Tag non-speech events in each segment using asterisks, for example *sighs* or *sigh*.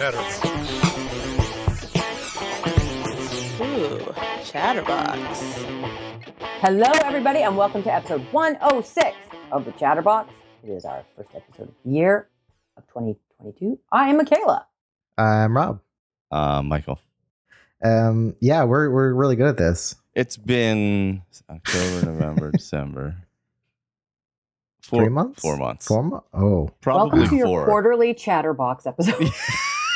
The Chatterbox. Ooh, Chatterbox. Hello, everybody, and welcome to episode 106 of the Chatterbox. It is our first episode of the year of 2022. I am Michaela. I'm Rob. Uh, Michael. Um, yeah, we're we're really good at this. It's been October, November, *laughs* December. Four Three months? Four months. Four months. Oh, Probably welcome to your four. quarterly Chatterbox episode. *laughs*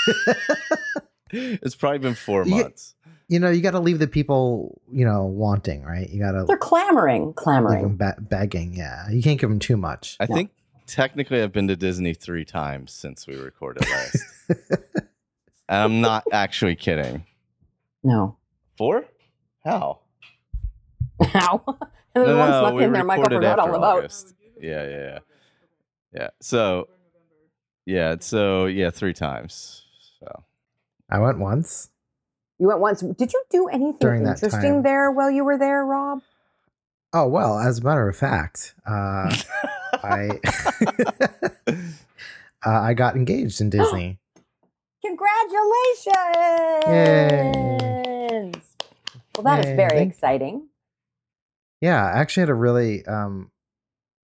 *laughs* it's probably been four months. you know, you got to leave the people, you know, wanting, right? You got to They're clamoring, leave them clamoring. ba- begging. Yeah, you can't give them too much. I Yeah. think technically I've been to Disney three times since we recorded last. *laughs* and I'm not actually kidding. No. Four? How? *laughs* How? and then one snuck we in there. Michael recorded forgot all after about. August. Yeah, yeah, yeah. Yeah. So, yeah. So, yeah, three times. So, I went once. You went once. Did you do anything During interesting there while you were there, Rob? Oh well, as a matter of fact, uh, *laughs* I *laughs* uh, I got engaged in *gasps* Disney. Congratulations! Yay. Well, that is Yay. very Thank- exciting. yeah, I actually had a really um,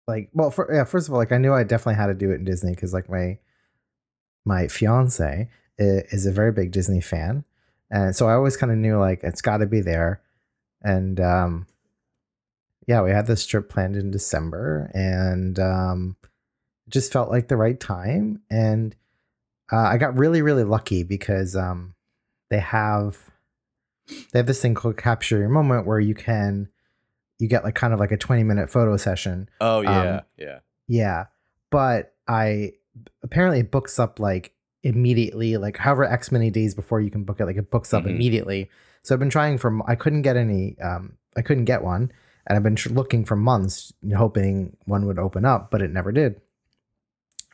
like well, for, yeah. First of all, like I knew I definitely had to do it in Disney because like my my fiance i- is a very big Disney fan, and so I always kind of knew like it's got to be there, and um, yeah, we had this trip planned in December, and um, just felt like the right time, and uh, I got really really lucky because um, they have they have this thing called capture your moment where you can you get like kind of like a 20 minute photo session oh, yeah. Um, yeah. yeah but i apparently it books up like immediately like however x many days before you can book it like it books up Mhm. immediately. So i've been trying for i couldn't get any um i couldn't get one and i've been tr- looking for months hoping one would open up but it never did.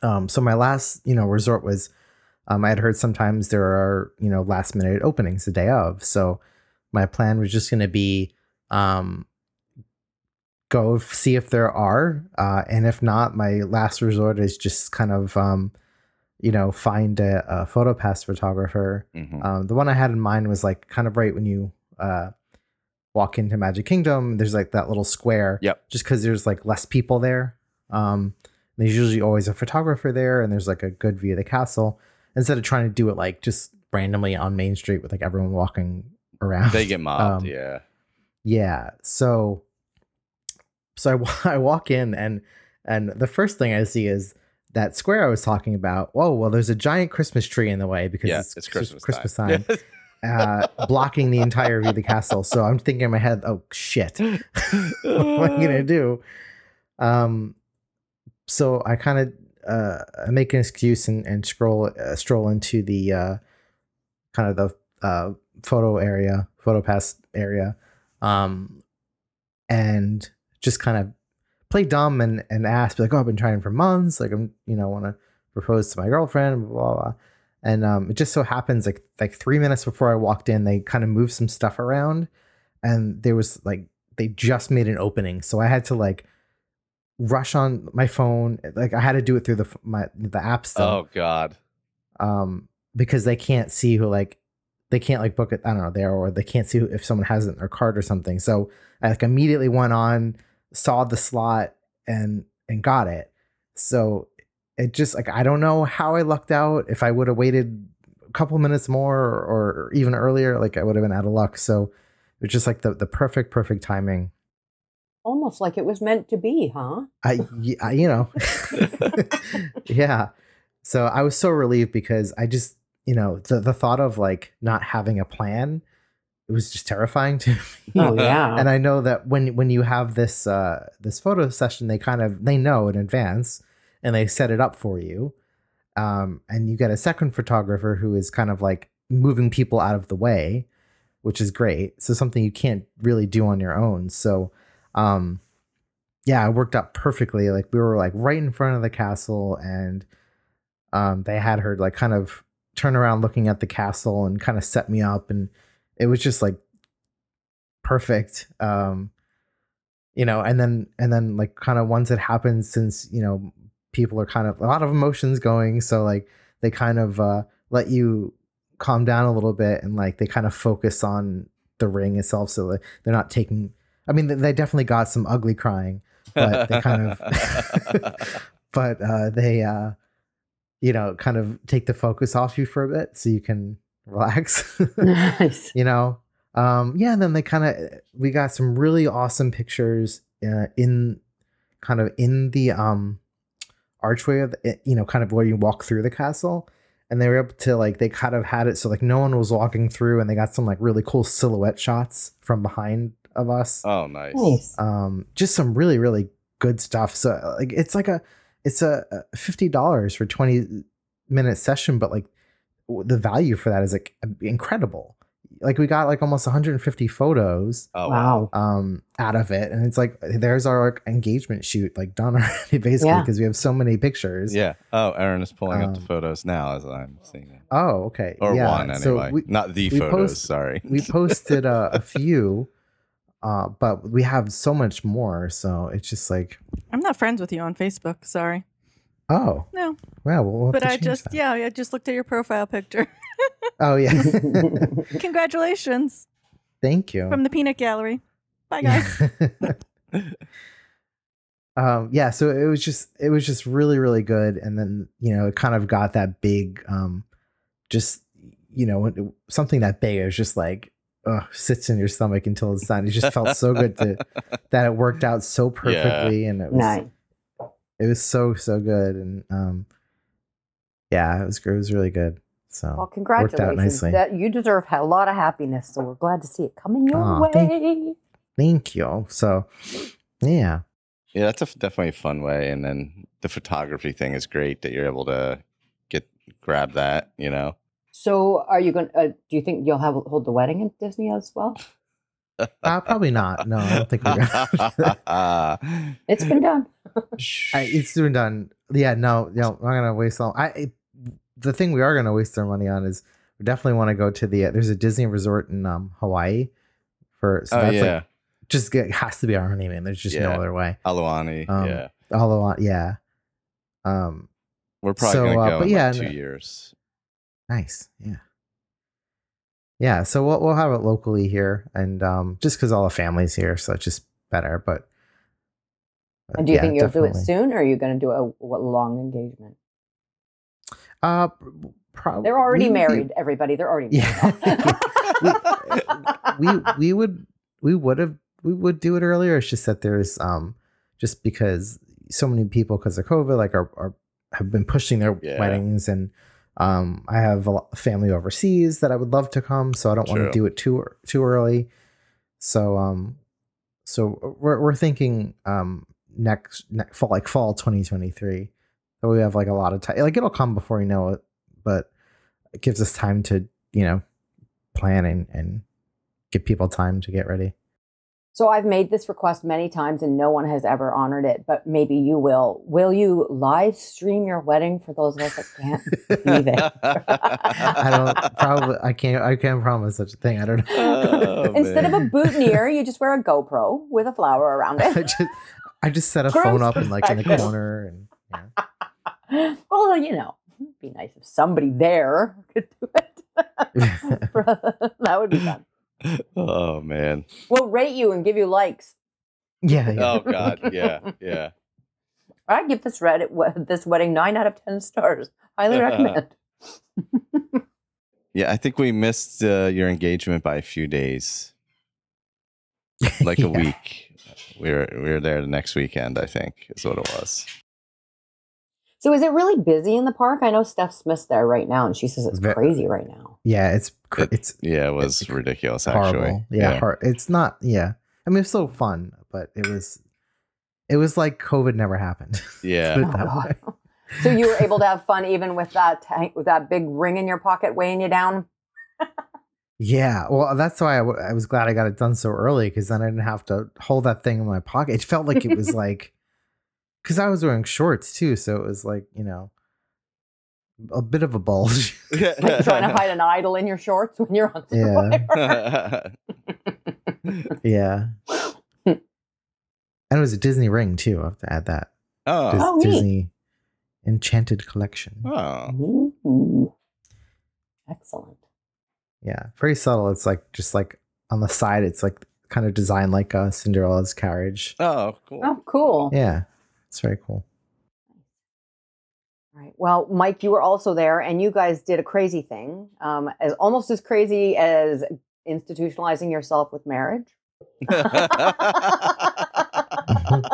Um so my last you know resort was um i had heard sometimes there are you know last minute openings the day of. So my plan was just going to be um go see if there are uh and if not my last resort is just kind of um you know find a, a photo pass photographer Mhm. um the one i had in mind was like kind of right when you uh walk into magic kingdom there's like that little square Yep. just because there's like less people there um there's usually always a photographer there and there's like a good view of the castle instead of trying to do it like just randomly on main street with like everyone walking around They get mobbed. Um, yeah. yeah. So so I, *laughs* I walk in and and the first thing I see is that square I was talking about. oh well, there's a giant Christmas tree in the way because Yeah. it's, It's Christmas, Christmas time. time, *laughs* uh, blocking the entire view of the castle. So I'm thinking in my head, oh shit, *laughs* what am I gonna do? Um, so I kind of uh make an excuse and and scroll uh, stroll into the uh kind of the uh photo area, photo pass area, um, and just kind of play dumb and and ask be like, oh, I've been trying for months, like I'm you know want to propose to my girlfriend, blah blah. blah. And um, it just so happens like like three minutes before I walked in, they kind of moved some stuff around, and there was like they just made an opening, so I had to like rush on my phone. Like I had to do it through the my the app still oh, God. um because they can't see who like they can't like book it i don't know there or they can't see if someone has it in their card or something so i like immediately went on saw the slot and and got it. So it just like i don't know how i lucked out. If i would have waited a couple minutes more or, or even earlier like i would have been out of luck. So it was just like the, the perfect perfect timing. Almost like it was meant to be, huh? I, I- you know, *laughs* yeah. So I was so relieved because I just, you know, the the thought of like not having a plan, it was just terrifying to me. Oh *laughs* yeah. and I know that when when you have this uh this photo session, they kind of they know in advance and they set it up for you. Um, and you get a second photographer who is kind of like moving people out of the way, which is great. So something you can't really do on your own. So um yeah, it worked out perfectly. Like we were like right in front of the castle and um they had her like kind of turn around looking at the castle and kind of set me up and it was just like perfect. Um you know, and then and then like kind of once it happens, since you know people are kind of a lot of emotions going, so like they kind of uh, let you calm down a little bit and like they kind of focus on the ring itself, so they're not taking. I mean, they definitely got some ugly crying, but they kind of *laughs* but uh they uh you know kind of take the focus off you for a bit so you can relax *laughs* nice. you know um yeah and then they kind of we got some really awesome pictures uh, in kind of in the um archway of the, you know kind of where you walk through the castle and they were able to like they kind of had it so like no one was walking through and they got some like really cool silhouette shots from behind of us oh, nice. Nice. um just some really really good stuff so like it's like a it's a a $50 for 20 minute session but like w- the value for that is like incredible like we got like almost 150 photos Oh, wow. wow. um out of it and it's like there's our engagement shoot like done *laughs* already basically Yeah. because we have so many pictures Yeah. Oh, Aaron is pulling up the Um, photos now as I'm seeing it. oh okay Or yeah. one anyway. so we, Not the photos, post- sorry. we *laughs* posted uh, a few uh but we have so much more so it's just like I'm not friends with you on Facebook. Sorry. Oh No. wow well, we'll But I just, that. yeah, I just looked at your profile picture. *laughs* oh yeah *laughs* Congratulations thank you from the Peanut Gallery. Bye, guys. *laughs* um yeah so it was just it was just really really good and then you know it kind of got that big um just you know something that big it was just like uh sits in your stomach until it's done it just felt so good to that it worked out so perfectly and it was nice. It was so so good and um yeah it was great. it was really good so Well, worked out congratulations. nicely That you deserve a lot of happiness, so we're glad to see it coming your Aw, way. thank- thank you so yeah Yeah, that's a f- definitely a fun way. And then the photography thing is great that you're able to get grab that. You know, So, are you going? to uh, Do you think you'll have hold the wedding at Disney as well? uh, probably not no i don't think we're gonna *laughs* It's been done. I, it's soon done. Yeah, no, no, I'm not gonna waste all. I it, the thing we are gonna waste our money on is we definitely want to go to the. there's a Disney resort in um Hawaii for so oh that's yeah, like just it has to be our honeymoon. There's just no other way. Aulani. Um, yeah, uh, yeah, um, we're probably so, gonna uh, go but in yeah, like two no- years. nice, yeah, yeah. So we'll we'll have it locally here, and um, just because all the family's here, so it's just better. But And do you yeah, think you'll do it soon, or are you going to do a, what long engagement? Uh, probably They're already married. Everybody, they're already *laughs* married. *laughs* Yeah. we we would we would have we would do it earlier. It's just that there's um just because so many people because of COVID like are, are have been pushing their Yeah. weddings and um I have a lot- family overseas that I would love to come so I don't want to do it too too early. So um so we're we're thinking um next next fall like fall 2023. So we have like a lot of time like it'll come before we know it but it gives us time to you know plan and, and give people time to get ready. so I've made this request many times, and no one has ever honored it. But maybe you will. Will you live stream your wedding for those of us that can't be there? *laughs* I don't probably I can't I can't promise such a thing. I don't know. Oh, Instead of a boutonniere, you just wear a GoPro with a flower around *laughs* I it. just I just set a Gross phone up and like in the corner and yeah. *laughs* well, you know, it'd be nice if somebody there *laughs* could do it. *laughs* that would be fun. oh man. We'll rate you and give you likes. yeah, yeah. Oh god. Yeah. Yeah. I give this Reddit this wedding nine out of ten stars. Highly recommend. Yeah. I think we missed uh, your engagement by a few days, like Yeah. a week. We were we were there the next weekend. I think is what it was. So, is it really busy in the park? I know Steph Smith's there right now, and she says it's Ve- crazy right now. Yeah, it's cr- It- it's Yeah, it was ridiculous. horrible. Actually. Yeah, hor- it's not yeah. I mean it's so fun, but it was it was like COVID never happened. *laughs* Yeah. Oh, that God. way. So you were able to have fun even with that tank, with that big ring in your pocket weighing you down. Yeah, well, that's why I, w- I was glad I got it done so early because then I didn't have to hold that thing in my pocket. It felt like it was *laughs* like because I was wearing shorts too, so it was like you know a bit of a bulge. *laughs* Like trying to *laughs* hide an idol in your shorts when you're on Yeah. Survivor. yeah, And it was a Disney ring too. I have to add that. Oh. Dis- Oh, neat. Disney Enchanted Collection. Oh. Ooh. Excellent. Yeah, very subtle. It's like just like on the side. It's like kind of designed like a Cinderella's carriage. Oh, cool. Oh, cool. Yeah, it's very cool. Right. Well, Mike, you were also there, and you guys did a crazy thing, um, as almost as crazy as institutionalizing yourself with marriage. *laughs* *laughs*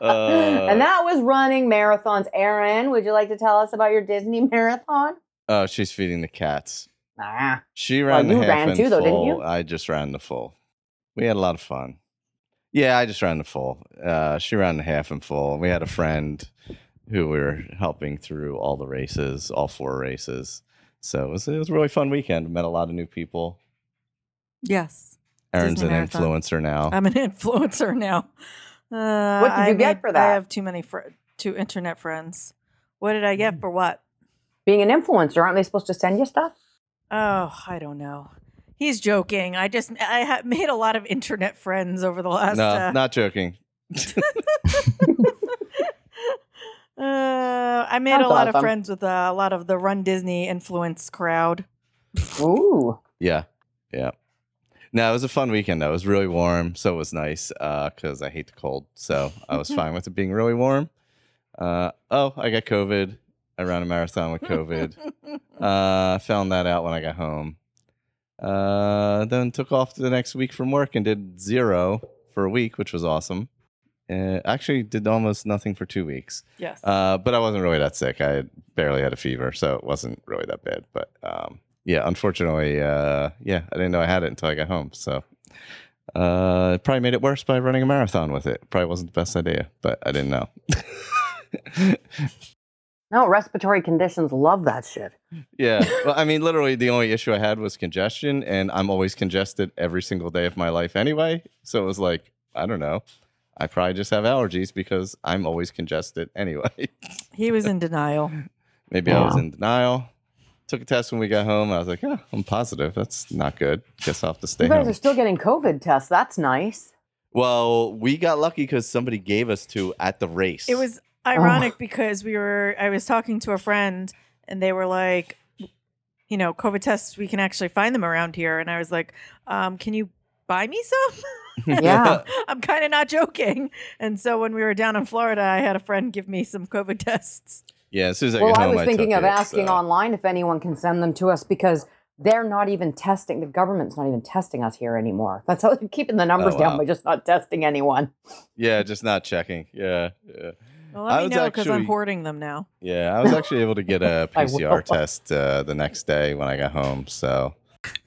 Uh, and that was running marathons. Aaron, would you like to tell us about your Disney *laughs* marathon? oh, she's feeding the cats. Ah, She Well, ran the you half ran and too, though, didn't full. you? I just ran the full. We had a lot of fun. Yeah, I just ran the full. Uh, she ran the half and full. We had a friend who we were helping through all the races, all four races. So it was, it was a really fun weekend. Met a lot of new people. Yes. Aaron's Disney an marathon. influencer now. I'm an *laughs* influencer now. Uh, What did you I get made- for that? I have too many fr- two internet friends. What did I get Mm. for what? being an influencer, aren't they supposed to send you stuff? Oh, I don't know. He's joking. I just I ha- made a lot of internet friends over the last. no, uh, not joking. *laughs* uh, I made That's a lot awesome. of friends with uh, a lot of the Run Disney influence crowd. Ooh. Yeah, yeah. No, it was a fun weekend. though. It was really warm, so it was nice because I hate the cold. So I was *laughs* fine with it being really warm. Uh, oh, I got COVID. I ran a marathon with *laughs* COVID. uh, found that out when I got home. Uh, then took off the next week from work and did zero for a week, which was awesome. Uh, actually, did almost nothing for two weeks. yes. Uh, but I wasn't really that sick. I barely had a fever, so it wasn't really that bad. But um, yeah, unfortunately, uh, yeah, I didn't know I had it until I got home. So uh, it probably made it worse by running a marathon with it. Probably wasn't the best idea, but I didn't know. *laughs* No, respiratory conditions love that shit. yeah, *laughs* well, I mean, literally, the only issue I had was congestion, and I'm always congested every single day of my life anyway. So it was like, I don't know. I probably just have allergies because I'm always congested anyway. *laughs* he was in denial. Maybe I was in denial. Took a test when we got home. I was like, oh, I'm positive. That's not good. Guess I'll have to stay You guys home. are still getting COVID tests. That's nice. well, we got lucky because somebody gave us two at the race. It was Oh. ironic because we were I was talking to a friend and they were like you know, COVID tests we can actually find them around here and I was like, um, can you buy me some? *laughs* *laughs* Yeah. I'm kind of not joking. And so when we were down in Florida, I had a friend give me some COVID tests. yeah, as soon as I well, got I home, was thinking took of it, asking so- online if anyone can send them to us because they're not even testing. The government's not even testing us here anymore. *laughs* That's how they're keeping the numbers Oh, down by just not testing anyone. Yeah, just not checking. Yeah, yeah, Well, I let me know because I'm hoarding them now. yeah. I was actually able to get *laughs* a. PCR test uh, the next day when I got home. So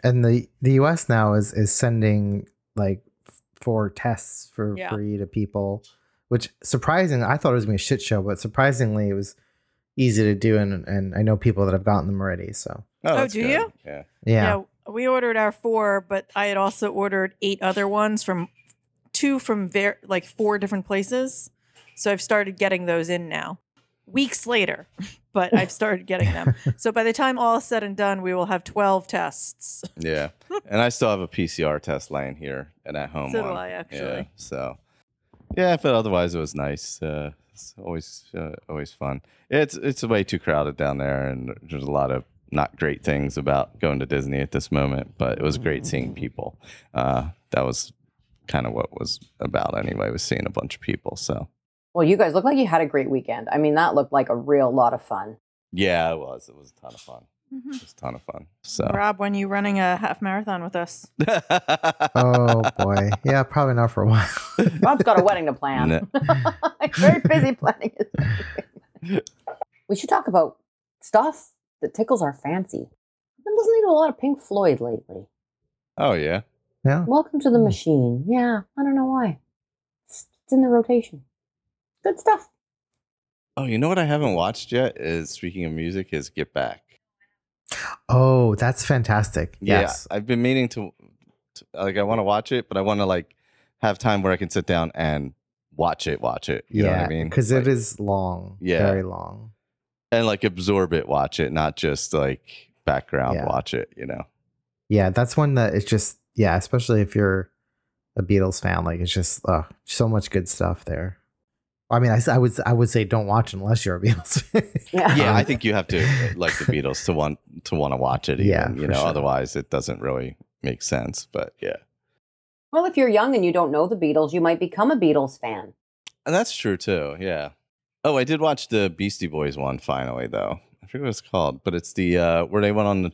And the the U.S. now is is sending like four tests for Yeah. free to people, which surprising. I thought it was gonna be a shit show, but surprisingly, it was easy to do, and and I know people that have gotten them already. So Oh, that's do good. you? Yeah. yeah, we ordered our four, but I had also ordered eight other ones from two from ver- like four different places. So I've started getting those in now. Weeks later, *laughs* but I've *laughs* started getting them. so by the time all is said and done, we will have 12 tests. Yeah, *laughs* and I still have a PCR test laying here and at home. So do. I, actually. Yeah, so yeah, but otherwise it was nice. Uh, it's always uh, always fun. It's it's way too crowded down there, and there's a lot of not great things about going to Disney at this moment. But it was great seeing people. Uh, that was kind of what was about anyway. Was seeing a bunch of people. So Well, you guys look like you had a great weekend. I mean, that looked like a real lot of fun. yeah, it was. It was a ton of fun. It was a ton of fun. So. Rob, when you running a half marathon with us? oh boy, yeah, probably not for a while. Rob's got a *laughs* wedding to plan. No. *laughs* Very busy planning his. *laughs* We should talk about stuff that tickles our fancy. I've been listening to a lot of Pink Floyd lately. oh yeah. yeah, Welcome to the Hmm. Machine. Yeah, I don't know why. It's, it's in the rotation. Good stuff. Oh, you know what I haven't watched yet is speaking of music is Get Back. oh, that's fantastic. Yes, Yeah, I've been meaning to, to like I want to watch it, but I want to like have time where I can sit down and watch it, watch it. You know what I mean? because Like, it is long, Yeah. very long. and like absorb it, watch it, not just like background Yeah. watch it. You know? Yeah, that's one that it's just yeah, especially if you're a Beatles fan. Like it's just uh, so much good stuff there. I mean, I, s- I would I would say don't watch unless you're a *laughs* Beatles fan. Yeah. Yeah, I think you have to like the Beatles to want to want to watch it. Even, Yeah, you know, sure. otherwise it doesn't really make sense. But yeah, Well, if you're young and you don't know the Beatles, you might become a Beatles fan. and that's true too. Yeah. Oh, I did watch the Beastie Boys one finally though. I forget what it's called, but it's the uh where they went on the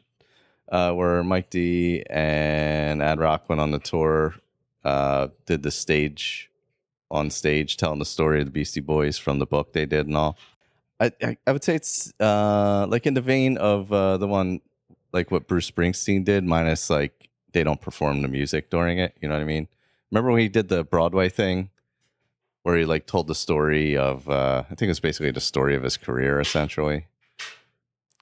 uh where Mike D and Ad Rock went on the tour, uh did the stage on stage telling the story of the Beastie Boys from the book they did and all. I I, I would say it's uh like in the vein of uh the one like what Bruce Springsteen did, minus like they don't perform the music during it. You know what I mean? Remember when he did the Broadway thing? where he like told the story of uh I think it was basically the story of his career essentially.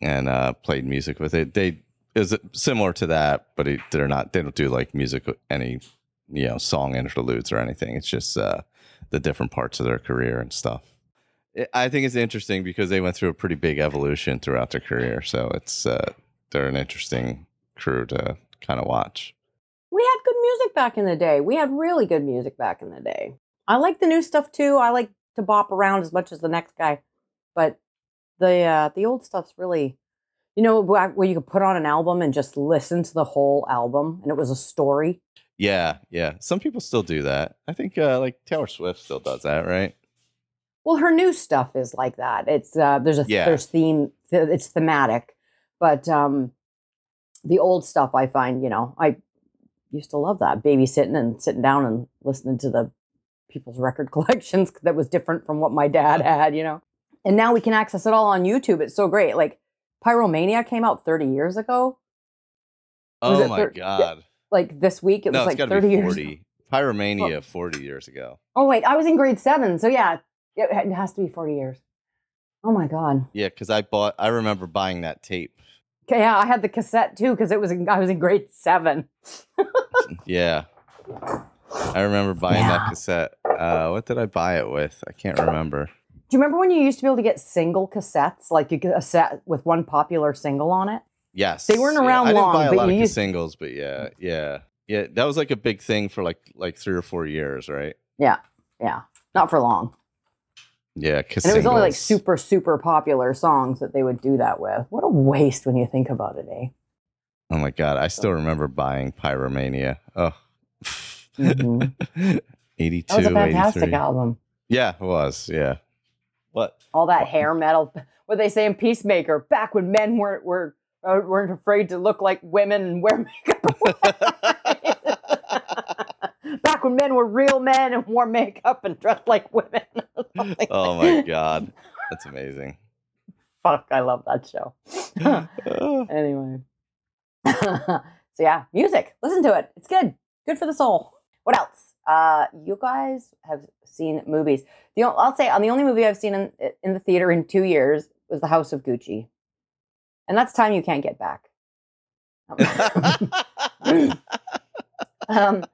And uh played music with it. They is similar to that, but it, they're not they don't do like music any you know song interludes or anything. It's just uh the different parts of their career and stuff. I think it's interesting because they went through a pretty big evolution throughout their career, so it's uh they're an interesting crew to kind of watch. We had good music back in the day. We had really good music back in the day. I like the new stuff too. I like to bop around as much as the next guy, but the uh, the old stuff's really, you know, where where you could put on an album and just listen to the whole album, and it was a story. Yeah, yeah. Some people still do that. I think uh like Taylor Swift still does that, right? Well, her new stuff is like that. It's uh, there's a Yeah. there's theme. th- It's thematic, but um, the old stuff I find, you know, I used to love that babysitting and sitting down and listening to the people's record *laughs* collections that was different from what my dad *laughs* had, you know. And now we can access it all on YouTube. It's so great. Like Pyromania came out 30 years ago. Was Oh my thir- god. Like this week, it no, was it's like got to 30 be years. 40. Pyromania 40 years ago. Oh wait, I was in grade seven, so yeah, it has to be 40 years. Oh my god. Yeah, because I bought, I remember buying that tape. Okay, yeah, I had the cassette too because it was in, I was in grade seven. *laughs* Yeah. I remember buying Yeah. that cassette. Uh, what did I buy it with? I can't remember. Do you remember when you used to be able to get single cassettes, like you get a set with one popular single on it? Yes. They weren't yeah. around I didn't buy a lot of used- singles, but yeah, yeah. Yeah, that was like a big thing for like like three or four years, right? Yeah, yeah, not for long. Yeah, And it was only like super, super popular songs that they would do that with. What a waste when you think about it, eh? Oh my god, I still remember buying Pyromania. Oh. Mhm. *laughs* 82, That was a fantastic 83. album. Yeah, it was. Yeah. What? All that hair metal. What they say in Peacemaker, back when men weren't were uh, weren't afraid to look like women and wear *laughs* makeup. *laughs* back when men were real men and wore makeup and dressed like women. *laughs* Oh my god. That's amazing. Fuck, I love that show. Anyway. so yeah, music. Listen to it. It's good. Good for the soul. What else? Uh, you guys have seen movies. The I'll say on the only movie I've seen in in the theater in two years was The House of Gucci, and that's time you can't get back. *laughs* *laughs* um,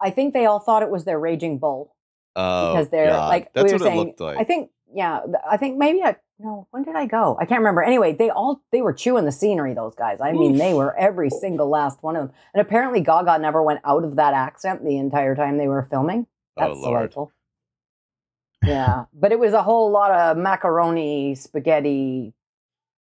I think they all thought it was their Raging Bull oh, because they're God. like That's we were what saying. it looked like. I think yeah, I think maybe I no. When did I go? I can't remember. Anyway, they all they were chewing the scenery. Those guys. I mean, they were every single last one of them. And apparently, Gaga never went out of that accent the entire time they were filming. That's oh delightful. Yeah, but it was a whole lot of macaroni spaghetti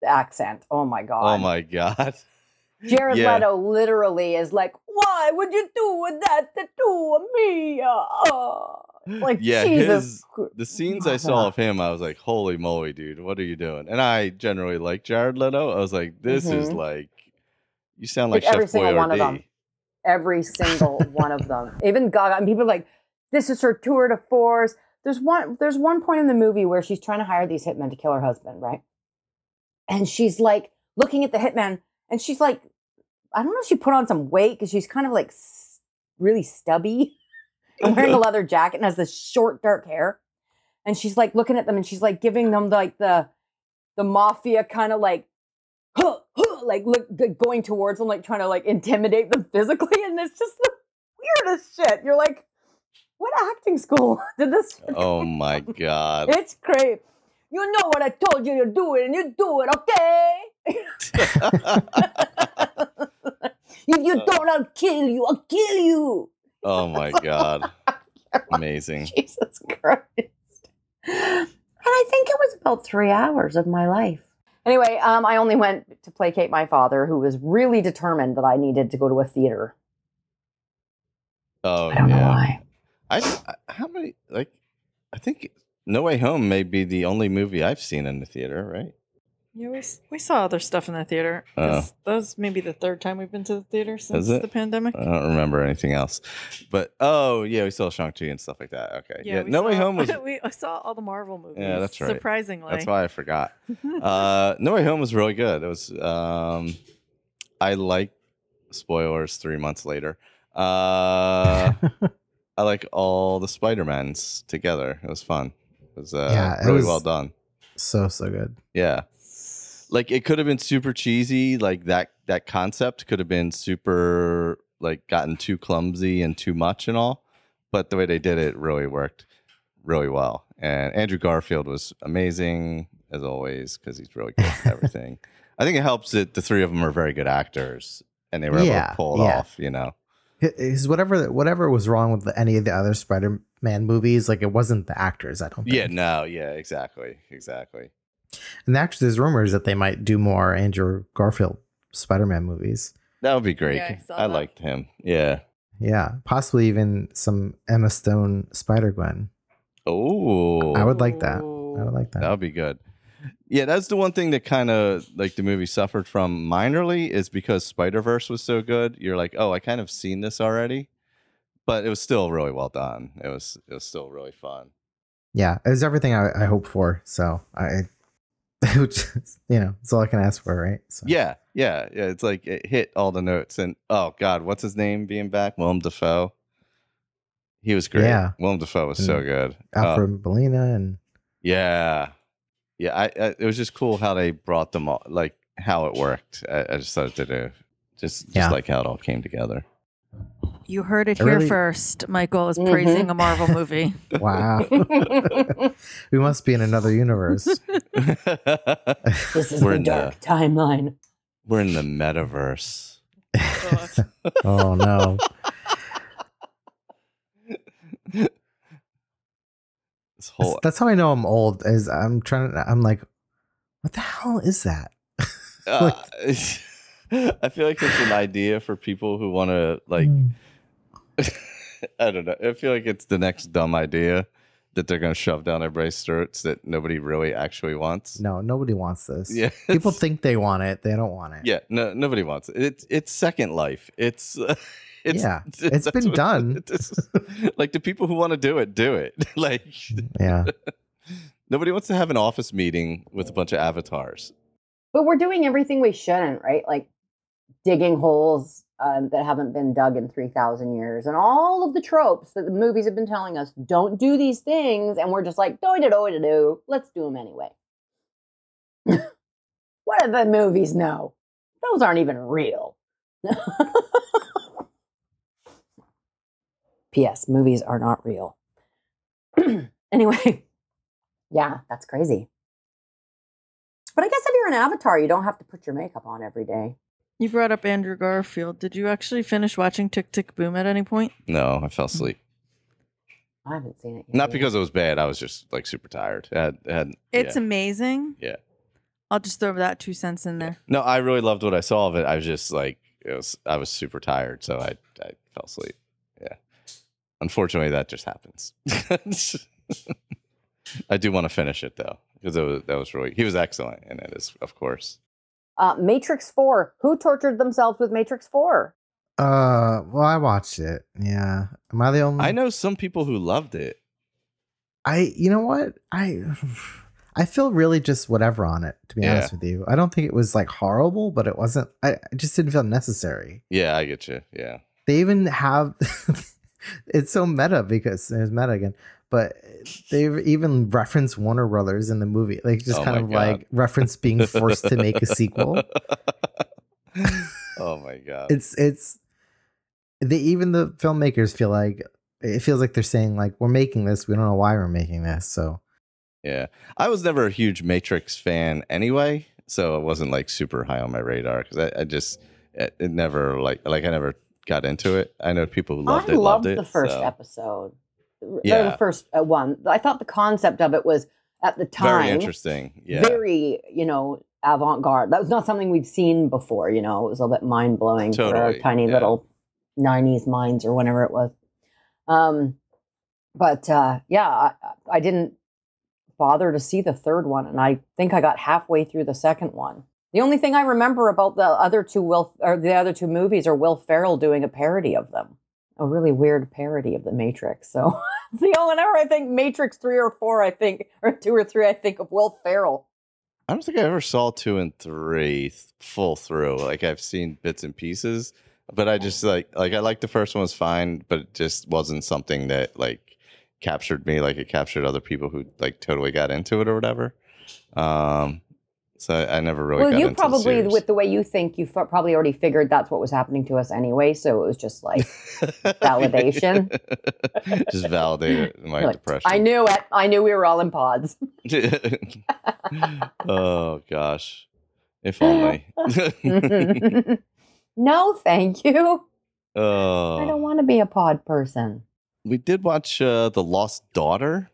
accent. Oh my god. Oh my god. *laughs* Jared Yeah. Leto literally is like, "Why would you do that to to me?" Oh. Like Yeah, Jesus. his- The scenes I saw *laughs* of him, I was like, "Holy moly, dude! What are you doing?" And I generally like Jared Leto. I was like, "This is Mhm. like, you sound like, Like every Chef single one of them. every *laughs* single one of them. Even Gaga. And people are like, this is her tour de force. There's one there's one point in the movie where she's trying to hire these hitmen to kill her husband, right? And she's like looking at the hitman and she's like, I don't know if she put on some weight because she's kind of like really stubby *laughs* and wearing a leather jacket and has this short dark hair. And she's like looking at them and she's like giving them like the the mafia kind of like huh, *gasps* huh, like look g- going towards them, like trying to like intimidate them physically, and it's just the weirdest shit. You're like, what acting school *laughs* did this? Oh *laughs* my god! It's great. You know what I told you to do it, and you do it, okay? *laughs* if you don't, I'll kill you. I'll kill you. Oh my *laughs* god. *laughs* Amazing. Jesus Christ. And I think it was about three hours of my life. Anyway, um, I only went to placate my father, who was really determined that I needed to go to a theater. Oh I don't know yeah. why. I, I how many like I think No Way Home may be the only movie I've seen in the theater, right? Yeah, we, we saw other stuff in the theater. Oh. This- That was maybe the third time we've been to the theater since the pandemic. I don't remember anything else. But oh yeah, we saw Shang-Chi and stuff like that. Okay. Yeah, we No Way Home was *laughs* we I saw all the Marvel movies. Yeah, that's right. Surprisingly, That's why I forgot. *laughs* Uh, no Way Home was really good. It was. Um, I like spoilers. Three months later, uh, *laughs* I like all the Spider Mans together. It was fun. Was uh, Yeah, really was- well done. so so good. Yeah, like it could have been super cheesy. Like that that concept could have been super like gotten too clumsy and too much and all. But the way they did it really worked really well. And Andrew Garfield was amazing as always because he's really good at *laughs* everything. I think it helps that the three of them are very good actors and they were able Yeah, to pull it yeah. off. You know, Is whatever whatever was wrong with the, any of the other Spider-Man movies, like it wasn't the actors. I don't. Think. yeah, no, yeah, exactly, exactly. And actually, there's rumors that they might do more Andrew Garfield Spider-Man movies. That would be great. Yeah, I I liked him. Yeah. Yeah, possibly even some Emma Stone Spider Gwen. Oh, I would like that. I would like that. That would be good. Yeah, that's the one thing that kind of like the movie suffered from minorly is because Spider Verse was so good. You're like, oh, I kind of seen this already, but it was still really well done. It was it was still really fun. yeah, it was everything I, I hoped for. So I, *laughs* which you know, it's all I can ask for, right? So, Yeah, yeah, yeah. It's like it hit all the notes. And oh god, what's his name being back? Willem Dafoe. He was great. Yeah. Willem Dafoe was so good. Oh, Alfred Molina and Yeah, yeah. I, I it was just cool how they brought them all, like how it worked. I, I just thought it did a just just Yeah. like how it all came together. You heard it I here really- first. Michael is Mhm. praising a Marvel movie. *laughs* wow, *laughs* we must be in another universe. *laughs* this is We're the in the- dark timeline. We're in the metaverse. oh no, This that's, whole that's how I know I'm old. Is I'm trying to. I'm like, what the hell is that? uh, I feel like it's an idea for people who want to like. Hmm. *laughs* I don't know. I feel like it's the next dumb idea that they're going to shove down everybody's throats that nobody really actually wants. No, nobody wants this. Yeah, People *laughs* think they want it. They don't want it. Yeah, no, nobody wants it. It's it's Second Life. It's *laughs* it's Yeah, it's it's been done. It's, like the people who want to do it, do it. like Yeah. nobody wants to have an office meeting with a bunch of avatars. But we're doing everything we shouldn't, right? Like digging holes um, that haven't been dug in 3,000 years and all of the tropes that the movies have been telling us don't do these things. And we're just like, do do do do. Let's do them anyway. *laughs* what do the movies know? Those aren't even real. *laughs* P.S. Movies are not real. *clears throat* anyway, yeah, that's crazy. But I guess if you're an avatar, you don't have to put your makeup on every day. You brought up Andrew Garfield. Did you actually finish watching Tick Tick Boom at any point? No, I fell asleep. I haven't seen it yet. Not either. because it was bad. I was just like super tired. I had, I had, It's yeah. amazing. Yeah. I'll just throw that two cents in there. no. I really loved what I saw of it. I was just like it was. I was super tired, so I I fell asleep. Yeah. Unfortunately, that just happens. *laughs* I do want to finish it though because it was that was really he was excellent in it, is of course. Uh, Matrix 4. Who tortured themselves with Matrix 4? Uh, well, I watched it. Yeah. Am I the only? I know some people who loved it. I. You know what? I. *sighs* I feel really just whatever on it. To be Yeah. honest with you, I don't think it was like horrible, but it wasn't. I, I just didn't feel necessary. Yeah, I get you. Yeah. They even have. *laughs* it's so meta because there's meta again, but they even reference Warner Brothers in the movie, like just Oh kind of God. like reference being forced to make a sequel. *laughs* oh my god. it's it's they even the filmmakers feel like it feels like they're saying like we're making this we don't know why we're making this so Yeah. I was never a huge Matrix fan anyway, so it wasn't like super high on my radar because I, I just it, it never like like I never got into it. I know people who loved I it, loved loved it. the first so. episode. Yeah. the first uh, one. I thought the concept of it was at the time Very interesting. Yeah. very, you know, avant garde. That was not something we'd seen before. You know, it was a little bit mind blowing for our tiny yeah. little '90s minds or whenever it was. Um, but uh, yeah, I, I didn't bother to see the third one, and I think I got halfway through the second one. The only thing I remember about the other two Will or the other two movies are Will Ferrell doing a parody of them, a really weird parody of the Matrix. So, *laughs* see, whenever I think Matrix three or four, I think or two or three, I think of Will Ferrell. I don't think I ever saw two and three th- full through. Like I've seen bits and pieces, but I just like like I like the first one was fine, but it just wasn't something that like captured me like it captured other people who like totally got into it or whatever. Um, so I, never really. well, got you the probably, series. with the way you think, you f- probably already figured that's what was happening to us anyway. So it was just like, validation. *laughs* just validated *laughs* my like, depression. I knew it. I knew we were all in pods. *laughs* oh gosh, if only. no, thank you. oh. I don't want to be a pod person. we did watch uh, The Lost Daughter,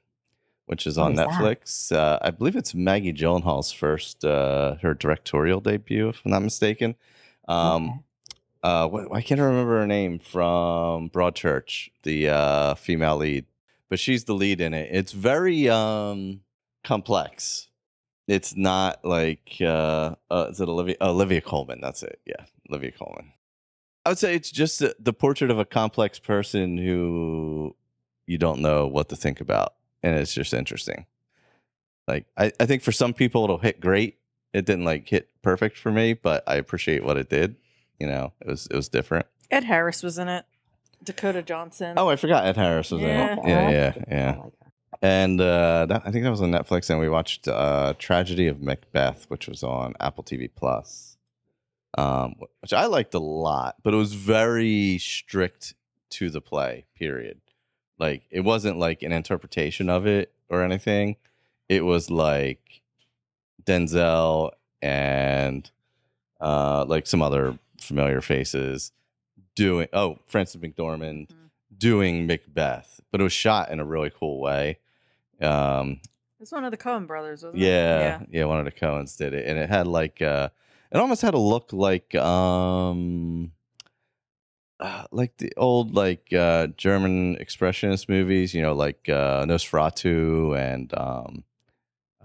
which is on is? Netflix. Uh, I believe it's Maggie Gyllenhaal's first uh, her directorial debut, if I'm not mistaken. Um, Okay. uh, what, I can't remember her name from Broadchurch, the uh, female lead, but she's the lead in it. It's very um, complex. It's not like uh, uh, is it Olivia Olivia Colman? That's it. Yeah, Olivia Colman. I would say it's just the, the portrait of a complex person who you don't know what to think about, and it's just interesting. Like I, I think for some people it'll hit great. It didn't like hit perfect for me, but I appreciate what it did. You know, it was it was different. Ed Harris was in it. Dakota Johnson. Oh, I forgot Ed Harris was Yeah. in it. Yeah, yeah, like it. I yeah. And uh, that, I think that was on Netflix, and we watched uh, Tragedy of Macbeth, which was on Apple TV Plus, um, which I liked a lot, but it was very strict to the play. Period. Like it wasn't like an interpretation of it or anything. It was like Denzel and uh, like some other familiar faces doing. Oh, Frances McDormand Mhm. doing Macbeth, but it was shot in a really cool way. Um, It was one of the Coen brothers, wasn't it? yeah, yeah, one of the Coens did it, and it had like uh, it almost had a look like um, uh, like the old like uh, German expressionist movies, you know, like uh, Nosferatu and um,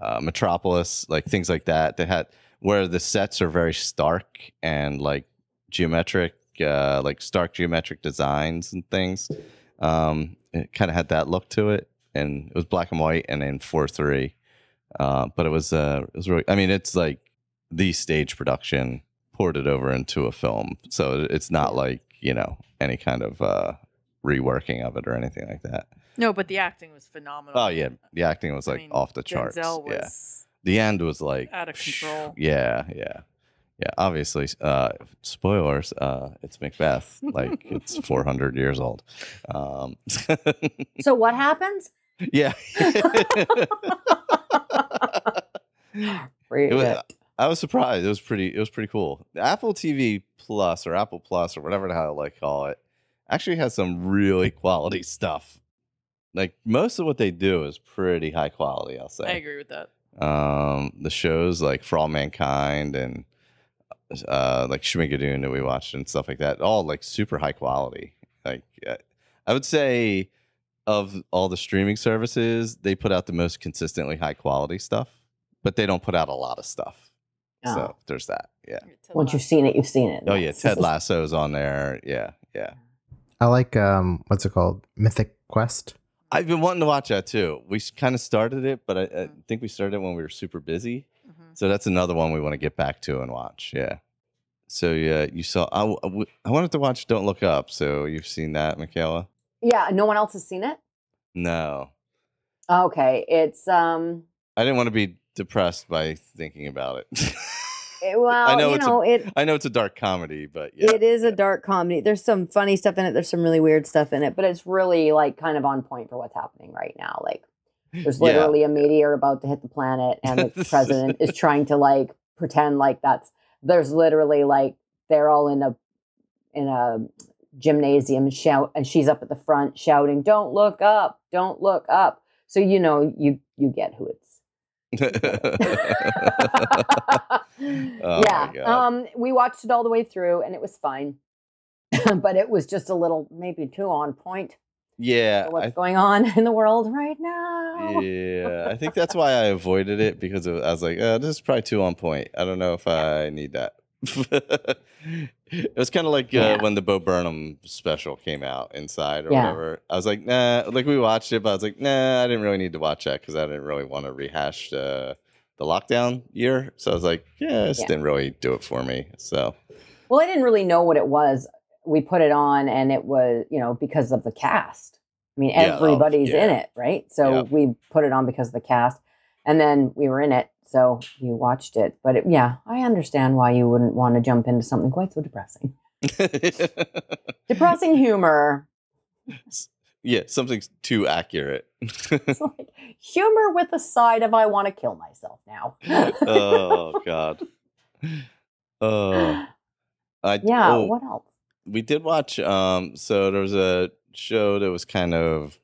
uh, Metropolis, like things like that. They had where the sets are very stark and like geometric, uh, like stark geometric designs and things. Um, it kind of had that look to it, and it was black and white and in four three. Uh, but it was uh, it was really. I mean, it's like the stage production ported over into a film, so it's not like you know any kind of uh, reworking of it or anything like that. No, but the acting was phenomenal. Oh yeah, the acting was I like mean, off the charts. Denzel yeah, was the end was like out of control. Yeah, yeah, yeah. Obviously, uh, spoilers. Uh, it's Macbeth. Like it's *laughs* 400 years old. Um, *laughs* So what happens? yeah. *laughs* It was- it. I was surprised. It was pretty. It was pretty cool. Apple TV Plus or Apple Plus or whatever the hell they call it actually has some really *laughs* quality stuff. Like most of what they do is pretty high quality. I'll say. I agree with that. um the shows like for all mankind and uh like schmigadoon that we watched and stuff like that all like super high quality like uh, i would say of all the streaming services they put out the most consistently high quality stuff but they don't put out a lot of stuff Oh. so there's that yeah Once you've seen it, you've seen it. oh yeah It's- ted lasso's on there yeah yeah I like um, what's it called? Mythic Quest. i've been wanting to watch that too we kind of started it but I, I Mhm. think we started it when we were super busy Mhm. So that's another one we want to get back to and watch. Yeah. So yeah, you saw. I, I wanted to watch Don't Look Up. So you've seen that, Michaela? Yeah, no one else has seen it. No, Okay, it's um. I didn't want to be depressed by thinking about it. it- *laughs* eh, well, I know you it's a- it. I know it's a dark comedy, but yeah, It is a dark comedy. There's some funny stuff in it. There's some really weird stuff in it, but it's really like kind of on point for what's happening right now. Like there's *laughs* Yeah. literally a meteor about to hit the planet, and the *laughs* president is trying to like pretend like that's. There's literally like they're all in a in a gymnasium shout and she's up at the front shouting don't look up don't look up so you know you you get who it's *laughs* Oh yeah um we watched it all the way through and it was fine *laughs* but it was just a little maybe too on point yeah, what's I, going on *laughs* in the world right now yeah. I think that's why I avoided it because it, I was like, oh, this is probably too on point. I don't know if I need that. *laughs* it was kind of like uh, Yeah. when the Bo Burnham special came out inside or Yeah. whatever. I was like, nah. Like we watched it, but I was like, nah. I didn't really need to watch that because I didn't really want to rehash uh, the lockdown year. So I was like, yeah, just Yeah. didn't really do it for me. So well i didn't really know what it was we put it on and it was you know because of the cast i mean oh, everybody's in it right so we put it on because of the cast and then we were in it so you watched it but it, yeah i understand why you wouldn't want to jump into something quite so depressing *laughs* depressing humor yeah, something's too accurate. it's like humor with a side of i want to kill myself now oh God. *laughs* Oh, I yeah oh, what else we did watch. Um, so there was a show that was kind of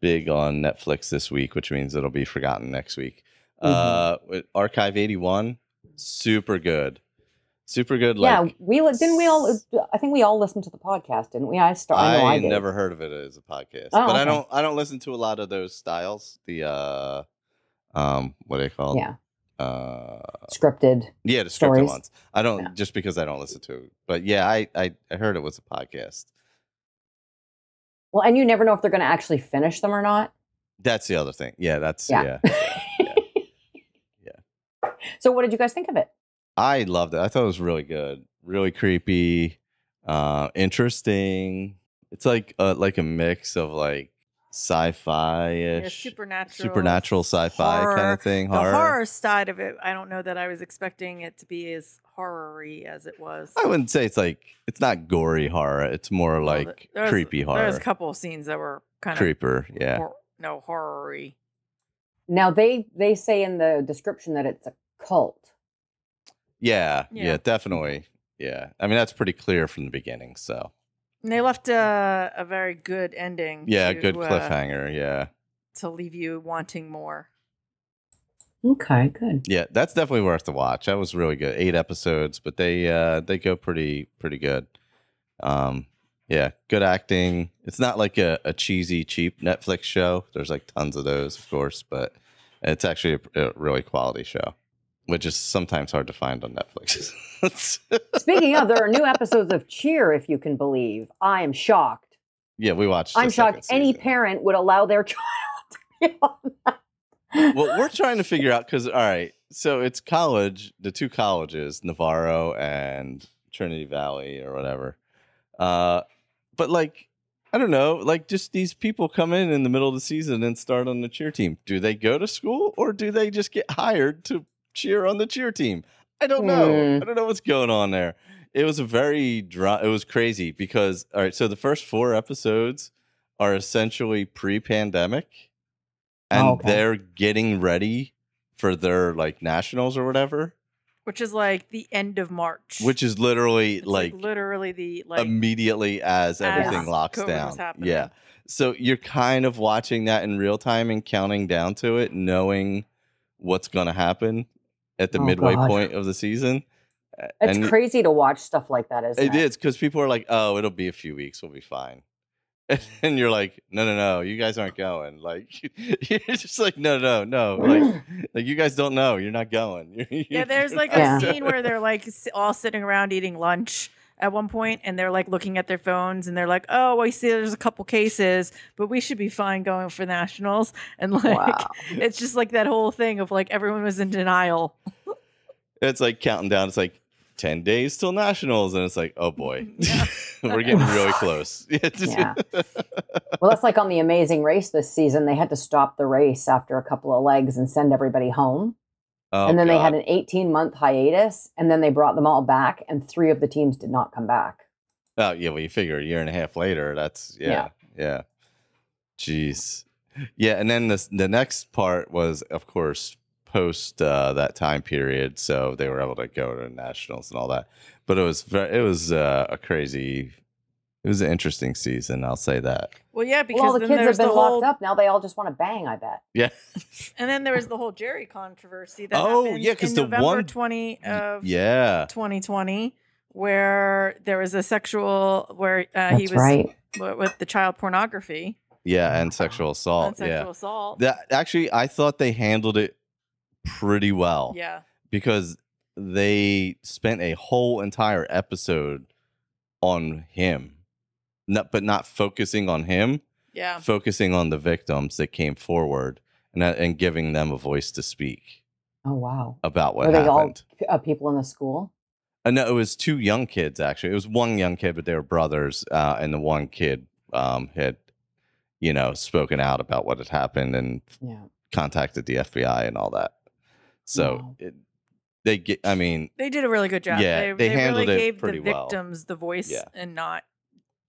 big on Netflix this week, which means it'll be forgotten next week. Mm-hmm. Uh, with Archive eighty one, super good, super good. yeah we didn't we all i think we all listened to the podcast didn't we i start i i, I, never heard of it as a podcast, Oh, but I don't. I don't listen to a lot of those styles. The uh, um, what do they called? yeah Uh, scripted yeah, the scripted Stories. ones. I don't Yeah. just because I don't listen to it, but yeah, I I, I heard it was a podcast. well and you never know if they're going to actually finish them or not That's the other thing. Yeah, that's Yeah. yeah. *laughs* yeah. Yeah. So, what did you guys think of it? I loved it. I thought it was really good, really creepy, uh, interesting. It's like uh, like a mix of like sci-fi Yeah, ish, supernatural, supernatural sci-fi kind of thing. The Horror. horror. side of it, I don't know that I was expecting it to be as horror-y as it was. I wouldn't say it's like it's not gory horror. It's more Well, like there was- creepy horror. There's a couple of scenes that were kind Creeper, of creeper, yeah. hor- no horror-y. Now they they say in the description that it's a cult. yeah, yeah, Yeah. definitely. Yeah. I mean that's pretty clear from the beginning, so. And they left a, a very good ending. Yeah, to, good uh, cliffhanger, yeah. to leave you wanting more. Okay, good. Yeah, that's definitely worth the watch. That was really good. Eight episodes, but they uh they go pretty pretty good. Um yeah, good acting. It's not like a, a cheesy, cheap Netflix show. There's like tons of those, of course, but it's actually a, a really quality show, which is sometimes hard to find on Netflix. *laughs* Speaking of, there are new episodes of Cheer, if you can believe. I am shocked. yeah, we watched. I'm shocked any season. parent would allow their *laughs* child to be on that. well, we're trying to figure out because all right, so it's college, the two colleges, Navarro and Trinity Valley or whatever. Uh, but like, I don't know, like just these people come in in the middle of the season and start on the cheer team. Do they go to school or do they just get hired to cheer on the cheer team? I don't know. Hmm. I don't know what's going on there. It was a very dry. It was crazy because all right, so the first four episodes are essentially pre-pandemic, and Oh, okay. they're getting ready for their like nationals or whatever, Which is like the end of March. which is literally It's like, literally the like immediately as everything as locks COVID down. Yeah. So you're kind of watching that in real time and counting down to it, knowing what's going to happen at the Oh, midway God. point of the season. It's and crazy to watch stuff like that, isn't It it? is because people are like, "Oh, it'll be a few weeks. We'll be fine," *laughs* and you're like, "No, no, no. You guys aren't going." Like *laughs* you're just like, "No, no, no." Like, *clears throat* like you guys don't know. You're not going. *laughs* You're- Yeah, there's like Yeah. a scene where they're like all sitting around eating lunch at one point and they're like looking at their phones and they're like, "Oh, I see there's a couple cases, but we should be fine going for nationals." And like Wow. *laughs* it's just like that whole thing of like everyone was in denial. *laughs* it's like counting down. It's like ten days till nationals, and it's like, oh boy, *laughs* Yeah. we're getting really close. Yeah. Well, that's like on the Amazing Race this season. They had to stop the race after a couple of legs and send everybody home. Oh, and then they had an 18 month hiatus, and then they brought them all back, and three of the teams did not come back. Oh yeah, well you figure a year and a half later, that's yeah, yeah. Jeez. Yeah, and then the the next part was of course post uh, that time period, so they were able to go to nationals and all that. But it was very, it was uh, a crazy It was an interesting season. I'll say that. Well, yeah, because well, all the then kids have there's been the locked whole, up. Now they all just want to bang. I bet. Yeah. *laughs* and then there was the whole Jerry controversy that Oh, happened yeah, 'cause in the November one- 20 of Yeah. 2020, where there was a sexual where uh, he was right. w- with the child pornography Yeah, and sexual assault. and assault. sexual Yeah. assault. That actually, I thought they handled it pretty well. yeah, because they spent a whole entire episode on him, not, but not focusing on him, yeah. focusing on the victims that came forward and and giving them a voice to speak Oh wow. about what Were they happened. all uh, people in the school? Uh, no, it was two young kids actually. It was one young kid, but they were brothers, uh, and the one kid um, had, you know, spoken out about what had happened and Yeah. contacted the FBI and all that. So Wow. it, they get. I mean, They did a really good job. Yeah, they, they handled really it gave pretty the well. victims the voice Yeah. and not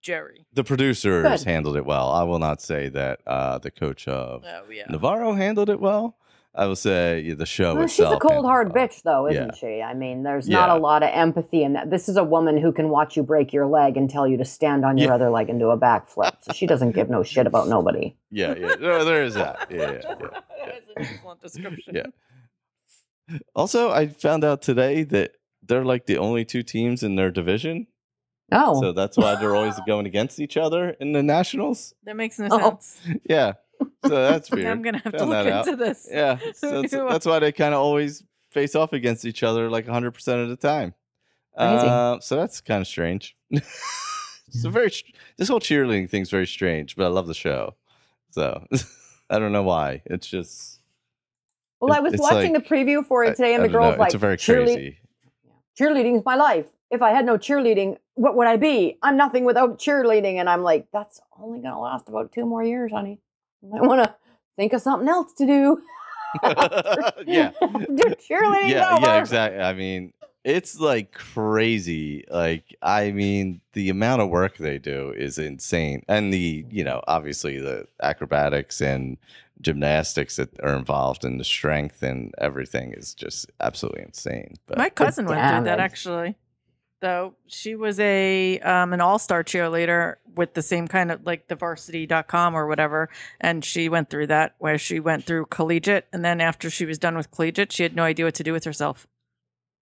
Jerry. the producers handled it well. I will not say that uh, the coach of Oh yeah. Navarro handled it well. I will say yeah, the show Well, she's a cold hard well. bitch, though, isn't Yeah. she? I mean, there's not a lot of empathy in that. This is a woman who can watch you break your leg and tell you to stand on your Yeah. other leg and do a backflip. So she doesn't give no shit about nobody. Yeah, yeah. No, there is that. Yeah, yeah, yeah. That's an excellent description. Yeah. Also, I found out today that they're like the only two teams in their division. Oh, So that's why they're always going against each other in the nationals. That makes no Oh. sense. *laughs* Yeah. So that's *laughs* weird. I'm gonna have to look that out. into this. Yeah, *laughs* so that's, that's why they kind of always face off against each other like 100% of the time. Uh, so that's kind of strange. it's a very this whole cheerleading thing's very strange, but I love the show. So I don't know why. It's just well, I was watching like- the preview for it today, and I the don't know, girl's like, it's a very "Cheerlead- crazy. Cheerleading's my life. If I had no cheerleading, what would I be? I'm nothing without cheerleading. And I'm like, that's only going to last about two more years, honey. I want to think of something else to do. *laughs* yeah. *laughs* After cheerleading's yeah, over. yeah, exactly. I mean, it's like crazy. Like, I mean, the amount of work they do is insane, and the you know, obviously the acrobatics and gymnastics that are involved, and the strength and everything is just absolutely insane. But My cousin went through that actually. Though she was a um, an all star cheerleader with the same kind of like the varsity.com or whatever. And she went through that where she went through collegiate. And then after she was done with collegiate, she had no idea what to do with herself.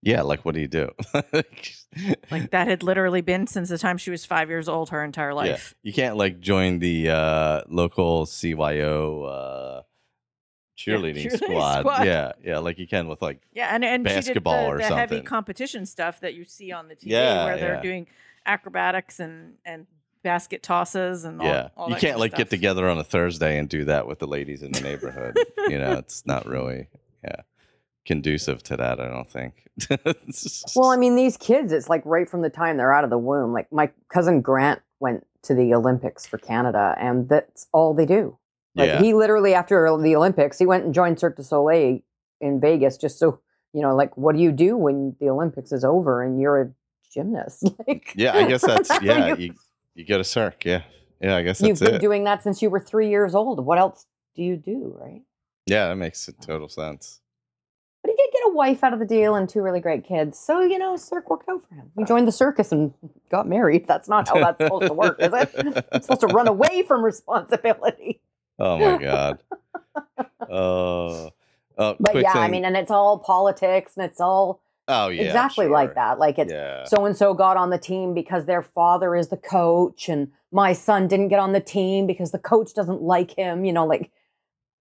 Yeah, like, what do you do? *laughs* Like that had literally been since the time she was five years old, her entire life. you can't like join the uh, local CYO uh, cheerleading, cheerleading *laughs* squad. squad. Yeah, yeah, like you can with like Yeah, and and Basketball she or did the, the heavy competition stuff that you see on the TV, Yeah, where they're yeah. doing acrobatics and and basket tosses and all, yeah all you can't like get together on a thursday and do that with the ladies in the neighborhood you know *laughs* it's not really yeah conducive to that i don't think Well, I mean, these kids, it's like right from the time they're out of the womb. Like my cousin Grant went to the Olympics for Canada, and that's all they do. Like yeah he literally, after the Olympics, he went and joined Cirque du Soleil in Vegas just so, you know, like, what do you do when the Olympics is over and you're a gymnast? *laughs* Like, yeah i guess that's *laughs* yeah you- you, go to cirque yeah yeah i guess that's You've been it doing that since you were three years old. What else do you do, right? yeah that makes total sense But he did get a wife out of the deal and two really great kids. So, you know, Cirque worked out for him. He uh. joined the circus and got married. That's not how that's supposed to work, is it? It's supposed to run away from responsibility. oh my god oh oh But yeah, I mean, and it's all politics and it's all oh yeah exactly sure. like that. Like it's so and so got on the team because their father is the coach, and my son didn't get on the team because the coach doesn't like him. You know, like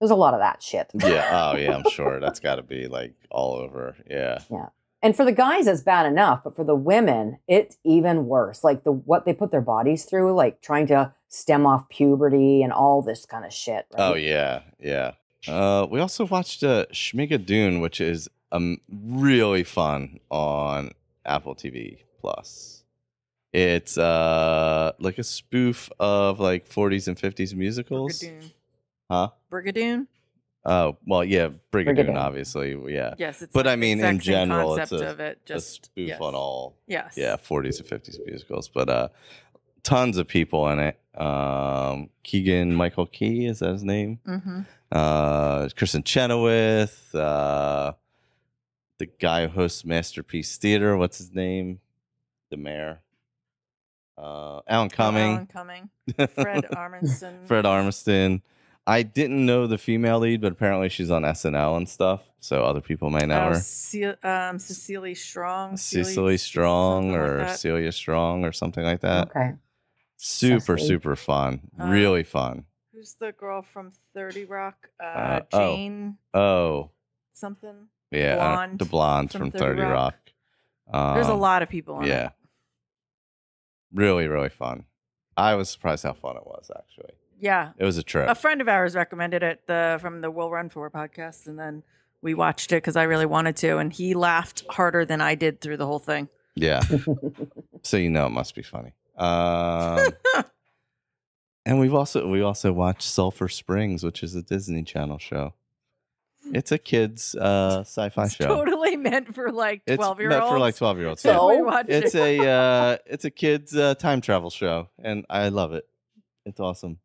there's a lot of that shit. yeah oh yeah i'm *laughs* sure that's got to be like all over yeah Yeah. And for the guys, it's bad enough, but for the women, it's even worse. Like the what they put their bodies through, like trying to stem off puberty and all this kind of shit. Right? Oh yeah, yeah. Uh, we also watched uh, Schmigadoon, which is um really fun on Apple TV Plus. It's uh like a spoof of like 40s and 50s musicals. Brigadoon. Huh? Brigadoon? Oh well, yeah, Brigadoon, Brigadoon. obviously, yeah. Yes, it's But like I mean, in general, it's concept a- of it. a Just spoof yes. on all Yes. yeah 40s and 50s musicals, but uh, tons of people in it. Um, Keegan Michael Key is that his name? Mm-hmm. uh Kristin Chenoweth, uh the guy who hosts Masterpiece Theater, what's his name? The mayor. uh, Alan Cumming, Alan Cumming. Fred *laughs* Armisen. Fred Armiston. I didn't know the female lead, but apparently she's on SNL and stuff, so other people may know Oh, her. Ce- um, Cecily Strong. Cecily Strong something like or. Celia Strong or something like that. okay. Super, sweet. super fun. Uh, really fun. Who's the girl from 30 Rock? Uh, Uh, oh. Jane Oh, something. yeah. uh, Blonde the blonde from from, 30 30 Rock. Rock. There's a Um, lot of people on Yeah. it. Really, really fun. I was surprised how fun it was, actually. Yeah. It was a trip. A friend of ours recommended it the from the Will Run For podcast, and then we watched it because I really wanted to, and he laughed harder than I did through the whole thing. Yeah. *laughs* so you know it must be funny. Um, *laughs* and we've also we also watched Sulphur Springs, which is a Disney Channel show. It's a kids uh, sci-fi It's show. totally meant for like twelve year meant olds. for like twelve year olds. So- we watched it's it. a *laughs* uh, it's a kids uh, time travel show, and I love it. It's awesome.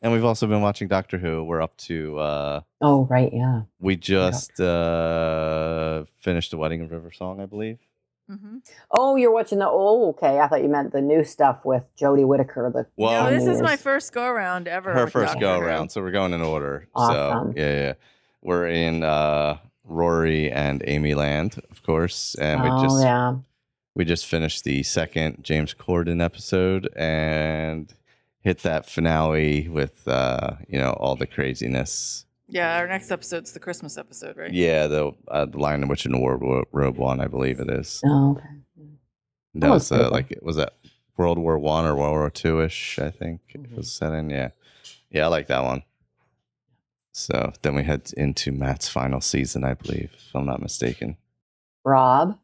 And we've also been watching Doctor Who. We're up to uh, Oh, right. Yeah. we just uh, finished the Wedding of River Song, I believe. Mhm. Oh, you're watching the. Oh, okay. I thought you meant the new stuff with Jodie Whittaker. The Well, no, this is my first go around ever. her first Doctor go around. So we're going in order. Awesome. So yeah, yeah. We're in uh Rory and Amy Land, of course. And we oh, just yeah. we just finished the second James Corden episode and hit that finale with uh, you know, all the craziness. Yeah, our next episode's the Christmas episode, right? Yeah, the uh, the Lion in Witch in the Wardrobe one, I believe it is. Oh, okay. That was was uh, pretty like was that World War One or World War Two ish? I think Mhm. it was set in. Yeah, yeah, I like that one. So then we head into Matt's final season, I believe, if I'm not mistaken. Rob,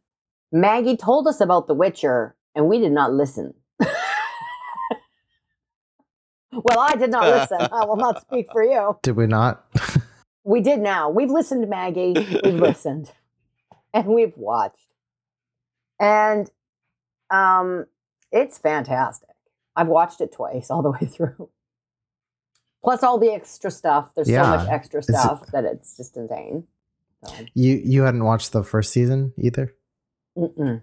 Maggie told us about The Witcher, and we did not listen. Well, I did not listen. *laughs* I will not speak for you. Did we not? We did now. We've listened, Maggie. We've *laughs* listened. And we've watched. And um it's fantastic. I've watched it twice all the way *laughs* through. Plus all the extra stuff. There's so much Yeah. extra It's- stuff that it's just insane. So, you you hadn't watched the first season either. mm-mm.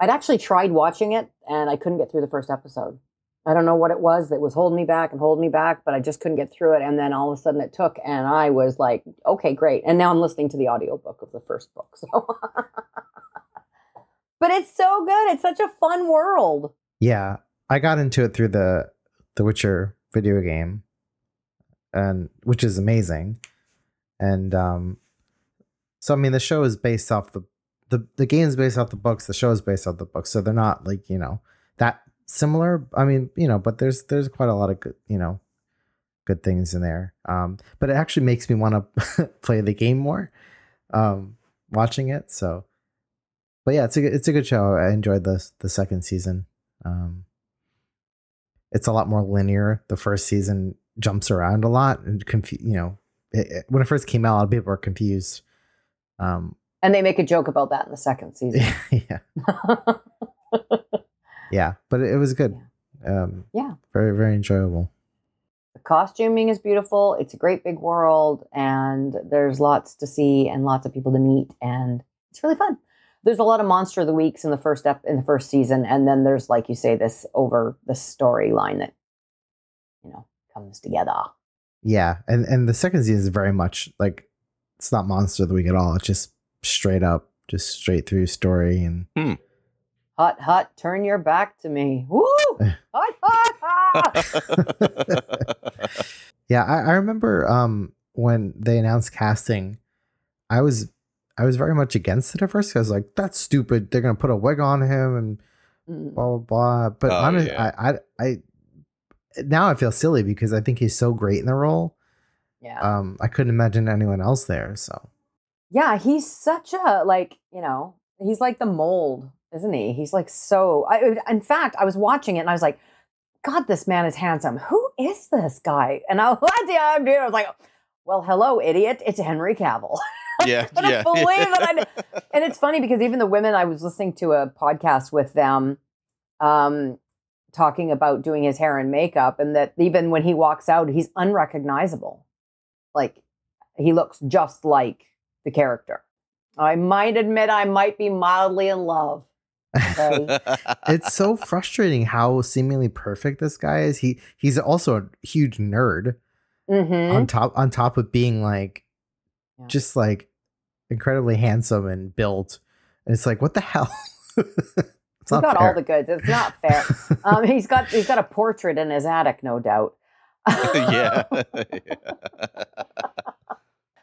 I'd actually tried watching it and I couldn't get through the first episode. I don't know what it was that was holding me back and holding me back, but I just couldn't get through it. And then all of a sudden it took, and I was like, okay, great. And now I'm listening to the audiobook of the first book. *laughs* So, but it's so good. It's such a fun world. Yeah, I got into it through the the Witcher video game, and which is amazing. And um, so I mean, the show is based off the the the game is based off the books. The show is based off the books, so they're not like you know that similar. I mean, you know, but there's there's quite a lot of good you know good things in there. Um, but it actually makes me want to *laughs* play the game more. Um, watching it, so. But yeah, it's a good- it's a good show. I enjoyed the the second season. Um, it's a lot more linear. The first season jumps around a lot and confu- You know, it, it- when it first came out, a lot of people were confused. Um, And they make a joke about that in the second *laughs* season. yeah, *laughs* yeah, but it, it was good. Um, Yeah. very very enjoyable. the costuming is beautiful. It's a great big world, and there's lots to see and lots of people to meet, and it's really fun. There's a lot of monster of the weeks in the first ep- in the first season, and then there's like you say this over the storyline that you know comes together. Yeah, and and the second season is very much like it's not monster of the week at all. It's just straight up, just straight through story and Hot, hot, turn your back to me. Woo! *laughs* Hot, hot, hot. *laughs* yeah, I, I remember um when they announced casting, I was I was very much against it at first. I was like, that's stupid. They're gonna put a wig on him and Mm. blah blah blah. But Oh, honest, yeah. I, I I now I feel silly because I think he's so great in the role. yeah. Um, I couldn't imagine anyone else there. So Yeah, he's such a like, you know, he's like the mold, isn't he? He's like so. I, in fact, I was watching it and I was like, God, this man is handsome. Who is this guy? And I, *laughs* the idea? I was like, well, hello, idiot. It's Henry Cavill. *laughs* yeah, couldn't yeah. *laughs* believe that I and it's funny because even the women I was listening to a podcast with them, um, talking about doing his hair and makeup, and that even when he walks out, he's unrecognizable. Like he looks just like the character. I might admit I might be mildly in love. Okay. *laughs* it's so frustrating how seemingly perfect this guy is. He he's also a huge nerd hmm on top on top of being like Yeah. just like incredibly handsome and built. And it's like, what the hell? *laughs* it's He's not got fair. all the goods. It's not *laughs* fair. um, he's got he's got a portrait in his attic, no doubt. yeah.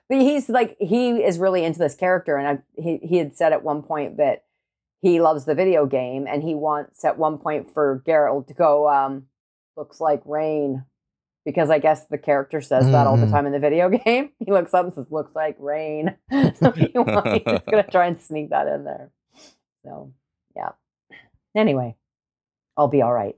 But he's like he is really into this character, and I, he he had said at one point that he loves the video game, and he wants at one point for Geralt to go. Um, looks like rain, because I guess the character says that all the Mhm. time in the video *laughs* game. He looks up and says, "Looks like rain." so *laughs* *laughs* he, he's gonna try and sneak that in there. So yeah. Anyway, I'll be all right.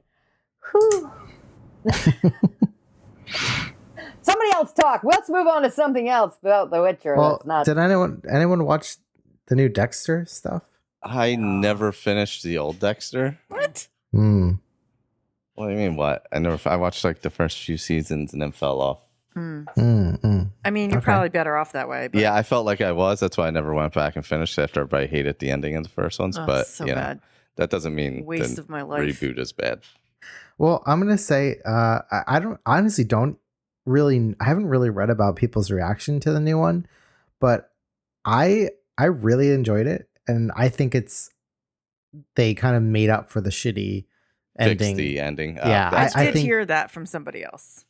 Somebody else talk. Let's move on to something else about The Witcher. well, not did anyone anyone watch the new Dexter stuff? I never finished the old Dexter. What? Hmm. What do you mean? What? I never. I watched like the first few seasons and then fell off. Hmm. Mm, mm. I mean, you're Okay. probably better off that way. But, Yeah, I felt like I was. That's why I never went back and finished after everybody hated the ending of the first ones. Oh, but so you know, bad. that doesn't mean Waste the of my life. reboot is bad. Well, I'm gonna say uh, I, I don't honestly don't really I haven't really read about people's reaction to the new one, but I I really enjoyed it, and I think it's they kind of made up for the shitty Fix ending. the ending. Yeah, I, I did think- hear that from somebody else.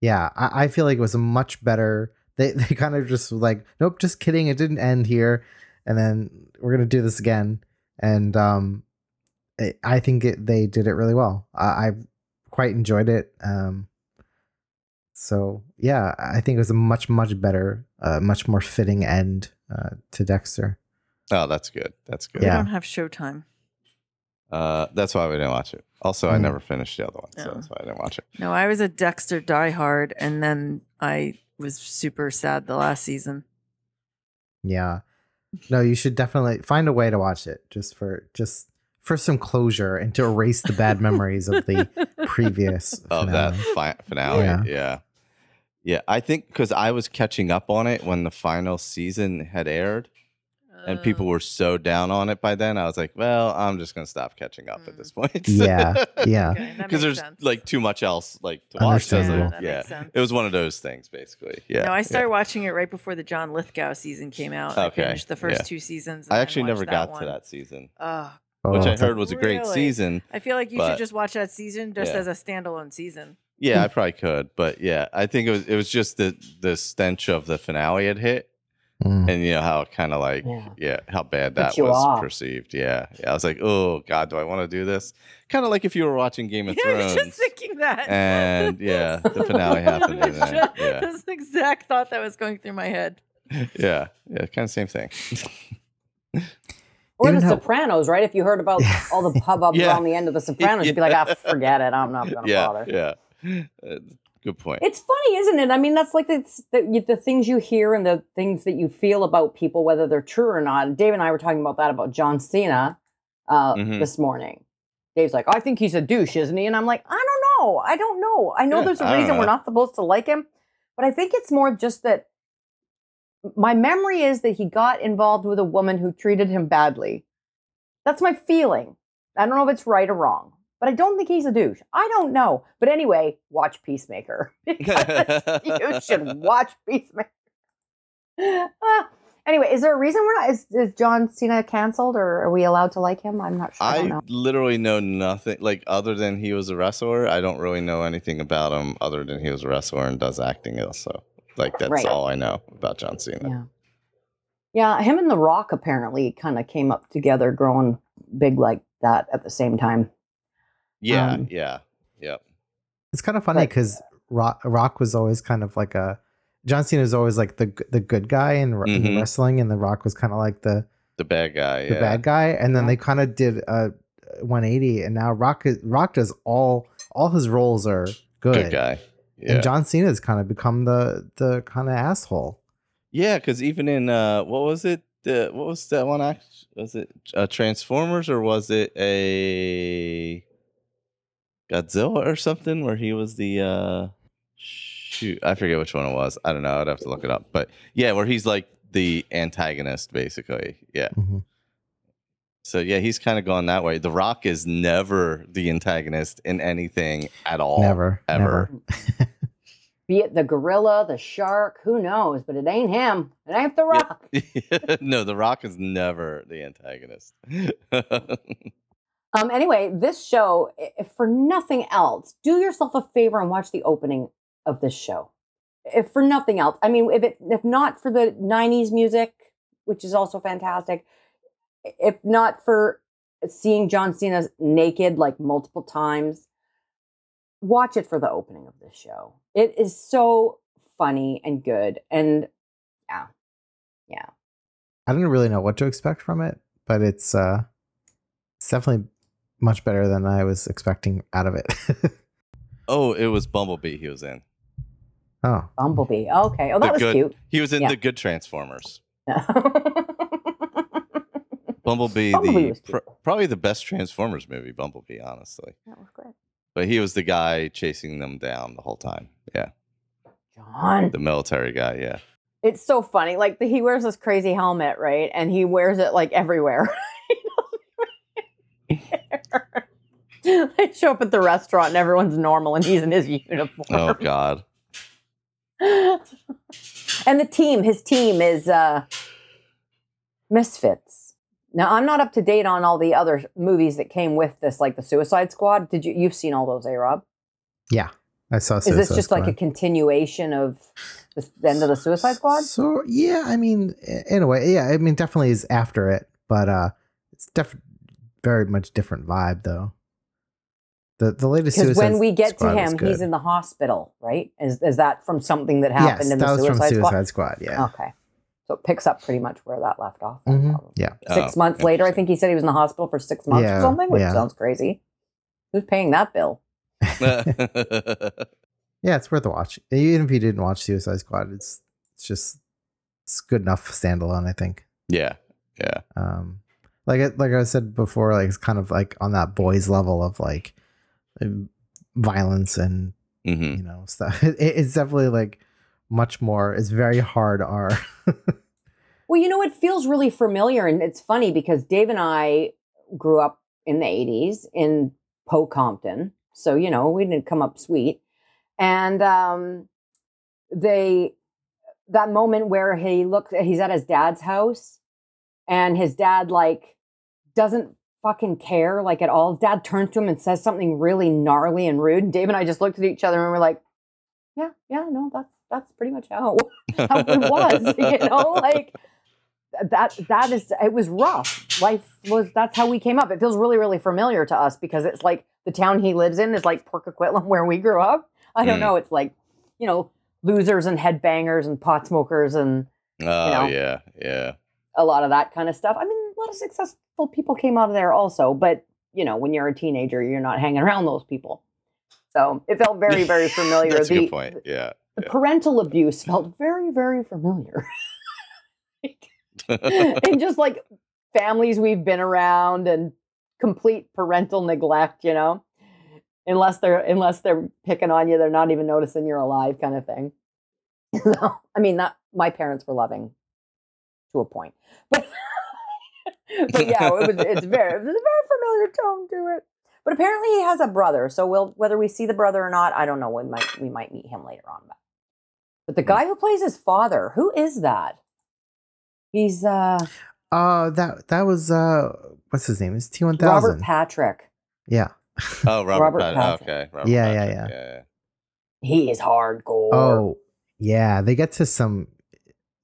Yeah, I, I feel like it was a much better. They *laughs* they kind of just was like, nope, just kidding, it didn't end here, and then we're gonna do this again, and um, it, I think it, they did it really well. I, I quite enjoyed it. Um, so yeah, I think it was a much much better, uh, much more fitting end uh, to Dexter. Oh, that's good. That's good. We Yeah. don't have Showtime. Uh, that's why we didn't watch it. Also, I Mm. never finished the other one, so Oh. that's why I didn't watch it. No, I was a Dexter diehard, and then I was super sad the last season. Yeah, no, you should definitely find a way to watch it just for just for some closure and to erase the bad *laughs* memories of the previous *laughs* Of that finale. fi- finale, Yeah. yeah. yeah, I think because I was catching up on it when the final season had aired, and people were so down on it by then. I was like, well, I'm just gonna stop catching up at this mm. point. Yeah, *laughs* yeah. Because makes there's sense. like too much else like to watch. So I like, that yeah, it was one of those things basically. Yeah. no, I yeah. started watching it right before the John Lithgow season came out. I Okay, finished the first yeah. two seasons. I actually never got one. to that season, Ugh. which Oh, I heard was a great Really? season. I feel like you But- should just watch that season just Yeah. as a standalone season. Yeah, I probably could, but yeah, I think it was it was just the the stench of the finale had hit, Mm. and you know how kind of like Yeah. yeah. how bad that was off. perceived. Yeah, yeah, I was like, oh god, do I want to do this? Kind of like if you were watching Game of *laughs* Yeah, I was Thrones, just thinking that. and yeah, the finale *laughs* happened. I and then, just- yeah, That's the exact thought that was going through my head. *laughs* yeah, yeah, kind of same thing. Or Even The how- Sopranos, right? If you heard about all the hubbub Yeah. around the end of The Sopranos, you'd be like, ah, forget it. I'm not going to yeah, bother. yeah, Uh, good point. It's funny, isn't it? I mean, that's like it's the, the things you hear and the things that you feel about people, whether they're true or not. Dave and I were talking about that about John Cena uh, Mhm. this morning. Dave's like, I think he's a douche, isn't he? And I'm like, I don't know. I don't know. I know Yeah, there's a I reason we're not supposed to like him, but I think it's more just that my memory is that he got involved with a woman who treated him badly. That's my feeling. I don't know if it's right or wrong, but I don't think he's a douche. I don't know. But anyway, watch Peacemaker. *laughs* You should *laughs* watch Peacemaker. *laughs* Anyway, is there a reason we're not? Is, is John Cena canceled or are we allowed to like him? I'm not sure. I, I know. literally know nothing like other than he was a wrestler. I don't really know anything about him other than he was a wrestler and does acting also. Like that's Right. all I know about John Cena. Yeah. Yeah, him and The Rock apparently kind of came up together, growing big like that at the same time. Yeah, Um, yeah, yeah. It's kind of funny because Rock, Rock was always kind of like a John Cena was always like the the good guy in, in the Mhm. wrestling, and The Rock was kind of like the The bad guy. the yeah. bad guy. And then they kind of did a 180, and now Rock is, Rock does all all his roles are good. Good guy. Yeah. And John Cena's kind of become the the kind of asshole. yeah, because even in uh, what was it? The what was that one? Act was it uh, Transformers or was it a Godzilla or something where he was the uh, shoot? I forget which one it was. I don't know. I'd have to look it up. But yeah, where he's like the antagonist basically. Yeah. Mhm. So yeah, he's kind of gone that way. The Rock is never the antagonist in anything at all. never, ever. never. *laughs* Be it the gorilla, the shark, who knows? But it ain't him. It ain't the rock. *laughs* no, The Rock is never the antagonist. *laughs* Um, anyway, this show, if for nothing else, do yourself a favor and watch the opening of this show. If for nothing else, I mean, if it, if not for the '90s music, which is also fantastic, if not for seeing John Cena naked like multiple times, watch it for the opening of this show. It is so funny and good, and yeah, yeah. I didn't really know what to expect from it, but it's uh it's definitely much better than I was expecting out of it. *laughs* oh, it was Bumblebee he was in. oh, Bumblebee. Okay. Oh, The that was good- cute. He was in Yeah. the good Transformers. Bumblebee, *laughs* Bumblebee the was pr- probably the best Transformers movie, Bumblebee, honestly. That was great. But he was the guy chasing them down the whole time. Yeah, John. the military guy. Yeah. It's so funny. Like he wears this crazy helmet, right? And he wears it like everywhere. *laughs* *laughs* they show up at the restaurant and everyone's normal and he's in his uniform. Oh God. *laughs* and the team, his team is uh Misfits. Now I'm not up to date on all the other movies that came with this, like the Suicide Squad. Did you you've seen all those, A Rob? Yeah. I saw. Is this Suicide just like a continuation of the the end of the Suicide Squad? So yeah, I mean, in a way, yeah, I mean, definitely is after it, but uh, it's def- very much different vibe though. The the latest Because when we get to him, he's in the hospital, right? Is is that from something that happened yes, in that the was Suicide, from Squad? Suicide Squad. Yeah, Okay, so it picks up pretty much where that left off. then, Mhm, yeah. Six Oh, months later, I think he said he was in the hospital for six months Yeah, or something, which yeah. sounds crazy. Who's paying that bill? *laughs* yeah, it's worth a watch. Even if you didn't watch Suicide Squad, it's it's just it's good enough standalone. I think. yeah. Yeah. um like it like i said before like it's kind of like on that boys level of like um, violence and hmm you know stuff. *laughs* It, it's definitely like much more it's very hard r. *laughs* Well, you know, it feels really familiar, and it's funny because Dave and I grew up in the '80s in Pocompton, so you know we didn't come up sweet, and um, they that moment where he looks, he's at his dad's house, and his dad like doesn't fucking care like at all. Dad turns to him and says something really gnarly and rude. And Dave and I just looked at each other and we're like, "Yeah, yeah, no, that's that's pretty much how *laughs* how it was, *laughs* you know, like that that is it was rough. Life was that's how we came up. It feels really, really familiar to us because it's like the town he lives in is like Port Coquitlam *laughs* where we grew up. I don't Mm. know. It's like, you know, losers and headbangers and pot smokers and Oh know. yeah. Yeah. a lot of that kind of stuff. I mean, lot of successful people came out of there also, but you know, when you're a teenager, you're not hanging around those people. So it felt very, *laughs* very familiar. That's a the, good point. Yeah. the Yeah. parental abuse felt very, very familiar. *laughs* and just like families we've been around and complete parental neglect, you know. Unless they're unless they're picking on you, they're not even noticing you're alive, kind of thing. *laughs* So, I mean, that my parents were loving to a point, but *laughs* but yeah, it was it's very it was a very familiar tone to it. But apparently, he has a brother, so we'll whether we see the brother or not, I don't know. We might we might meet him later on. But, but the guy who plays his father, who is that? He's uh uh that that was uh what's his name it's t1000 Robert Patrick. yeah Oh, Robert. Robert Pat- Patrick. okay. Robert Yeah, yeah, yeah. yeah. He is hardcore. oh yeah they get to some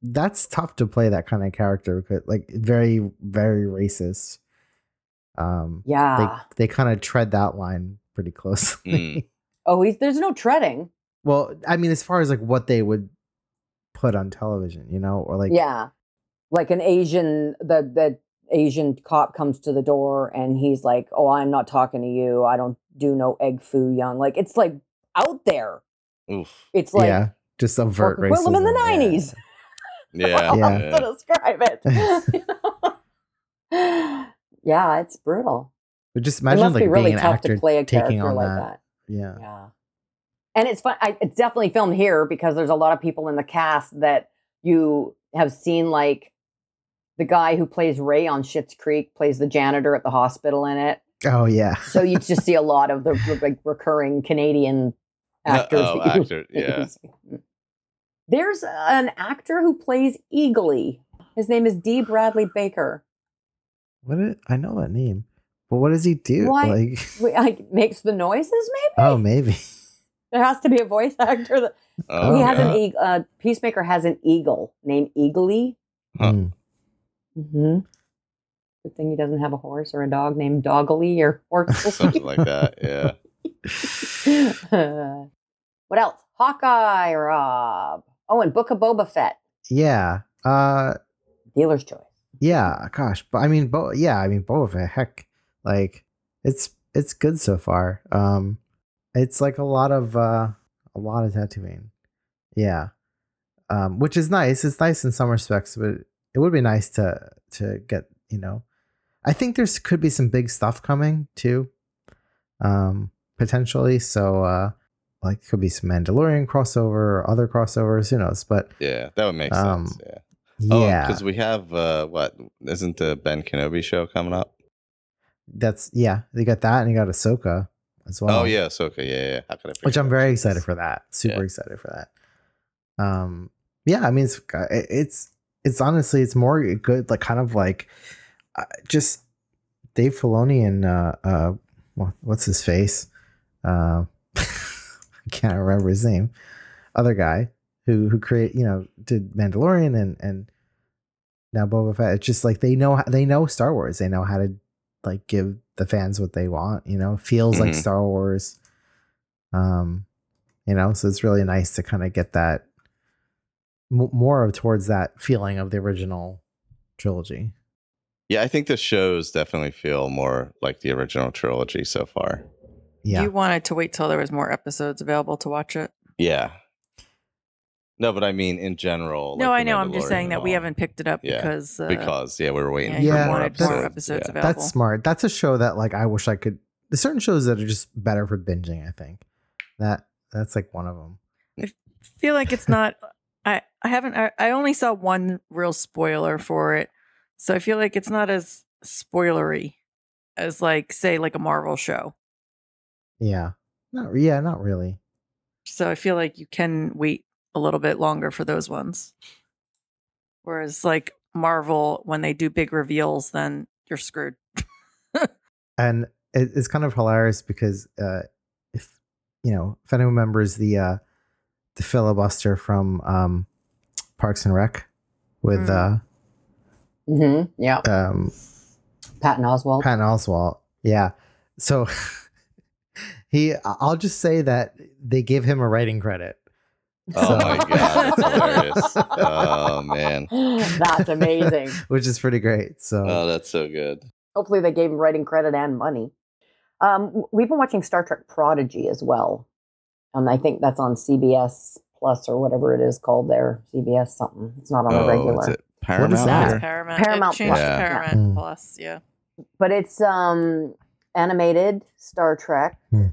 that's tough to play that kind of character because like very very racist um yeah. they they kind of tread that line pretty closely Mm. *laughs* oh, he's there's no treading. well i mean as far as like what they would put on television you know or like yeah, like an Asian the the Asian cop comes to the door and he's like, "Oh, I'm not talking to you. I don't do no egg foo young." Like it's like out there. Oof. It's like yeah just subvert Port Coquitlam in the racism, yeah. Nineties. *laughs* Yeah. Yeah. yeah. to describe it. *laughs* *laughs* yeah, it's brutal. but just It imagine must like be really being an tough actor to play a taking character like that, that. yeah Yeah. And it's fun. I, it's definitely filmed here because there's a lot of people in the cast that you have seen like the guy who plays Ray on Schitt's Creek plays the janitor at the hospital in it. Oh yeah. So you just see a lot of the like recurring Canadian actors. oh, actor, yeah. There's an actor who plays Eagly. His name is Dee Bradley Baker. What is, I know that name, but what does he do? Why- Like, *laughs* Wait, like makes the noises. Maybe oh, maybe. *laughs* there has to be a voice *laughs* actor. That, Oh, he has God. an eagle. Uh, Peacemaker has an eagle named Eagly. Huh. Hmm. Mm-hmm. Good thing he doesn't have a horse or a dog named Doggly or Horsley. something like that. Yeah. what else? Hawkeye, Rob. Oh, and Book of Boba Fett. Yeah. Uh, Dealer's choice. yeah. Gosh, but I mean, Bo- yeah. I mean, Boba Fett. Heck, like it's it's good so far. Um, it's like a lot of uh, a lot of tattooing. Yeah. Um, which is nice. It's nice in some respects, but it would be nice to to get you know. I think there's could be some big stuff coming too, um, potentially. So, uh, like, could be some Mandalorian crossover or other crossovers. Who knows? But Yeah. That would make Um, sense. Yeah. Oh yeah, because we have uh, what isn't the Ben Kenobi show coming up? that's yeah. You got that, and you got Ahsoka as well. oh yeah, Ahsoka. Yeah, yeah. How could I? which I'm very excited for that. Super Yeah. excited for that. Um, yeah, I mean, it's it's it's honestly it's more good, like kind of like uh, just Dave Filoni and uh, uh, what's his face? Uh, *laughs* can't remember his name. Other guy who who create you know did Mandalorian and and now Boba Fett. It's just like they know they know Star Wars. They know how to like give the fans what they want. You know, feels like Mhm. Star Wars. Um, you know, so it's really nice to kind of get that m- more of towards that feeling of the original trilogy. Yeah, I think the shows definitely feel more like the original trilogy so far. Yeah, You wanted to wait till there was more episodes available to watch it. Yeah. No, but I mean in general. no, like I know. I'm just saying that we haven't picked it up Yeah, because uh, because yeah, we were waiting yeah, for you more episodes. more episodes yeah. available. that's smart. That's a show that like I wish I could. There's certain shows that are just better for binging. I think that that's like one of them. I feel like it's not. I I haven't. I, I only saw one real spoiler for it, so I feel like it's not as spoilery as like say like a Marvel show. Yeah, not yeah, not really. So I feel like you can wait a little bit longer for those ones. Whereas like Marvel, when they do big reveals, then you're screwed. *laughs* and it, it's kind of hilarious because uh, if you know if anyone remembers the uh, the filibuster from um, Parks and Rec with Mm. Mm-hmm. Yeah. uh, um, Patton Oswalt. Patton Oswalt, yeah. So *laughs* he, I'll just say that they give him a writing credit. Oh So- my god, that's hilarious. Oh man. *laughs* That's amazing. *laughs* which is pretty great. So Oh, that's so good. Hopefully, they gave him writing credit and money. Um, we've been watching Star Trek Prodigy as well, and I think that's on CBS Plus or whatever it is called there. CBS something. It's not on a Oh, regular. is it Paramount? is that? It's Paramount. Paramount it Plus. Yeah. Paramount Mm. Plus. Yeah. but it's um animated Star Trek, Hmm.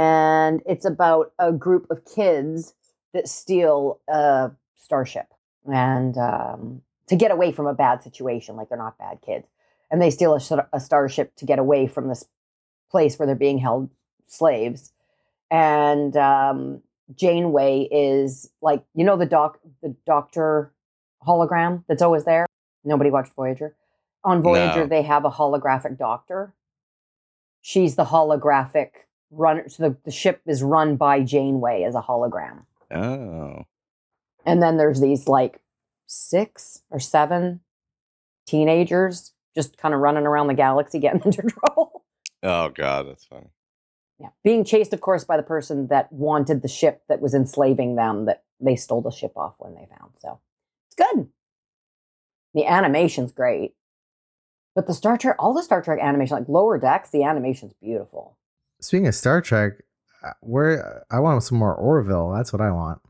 And it's about a group of kids that steal a starship and um, to get away from a bad situation. Like they're not bad kids, and they steal a, a starship to get away from this place where they're being held slaves. And um, Janeway is like you know the doc the Doctor hologram that's always there. Nobody watched Voyager. On Voyager, No. they have a holographic doctor. She's the holographic runner. So the, the ship is run by Janeway as a hologram. Oh. And then there's these like six or seven teenagers just kind of running around the galaxy *laughs* getting into trouble. Oh god, that's funny. Yeah. Being chased, of course, by the person that wanted the ship that was enslaving them that they stole the ship off when they found. So it's good. The animation's great. But the Star Trek, all the Star Trek animation, like Lower Decks, the animation's beautiful. Speaking of Star Trek, uh, where I want some more Orville. That's what I want.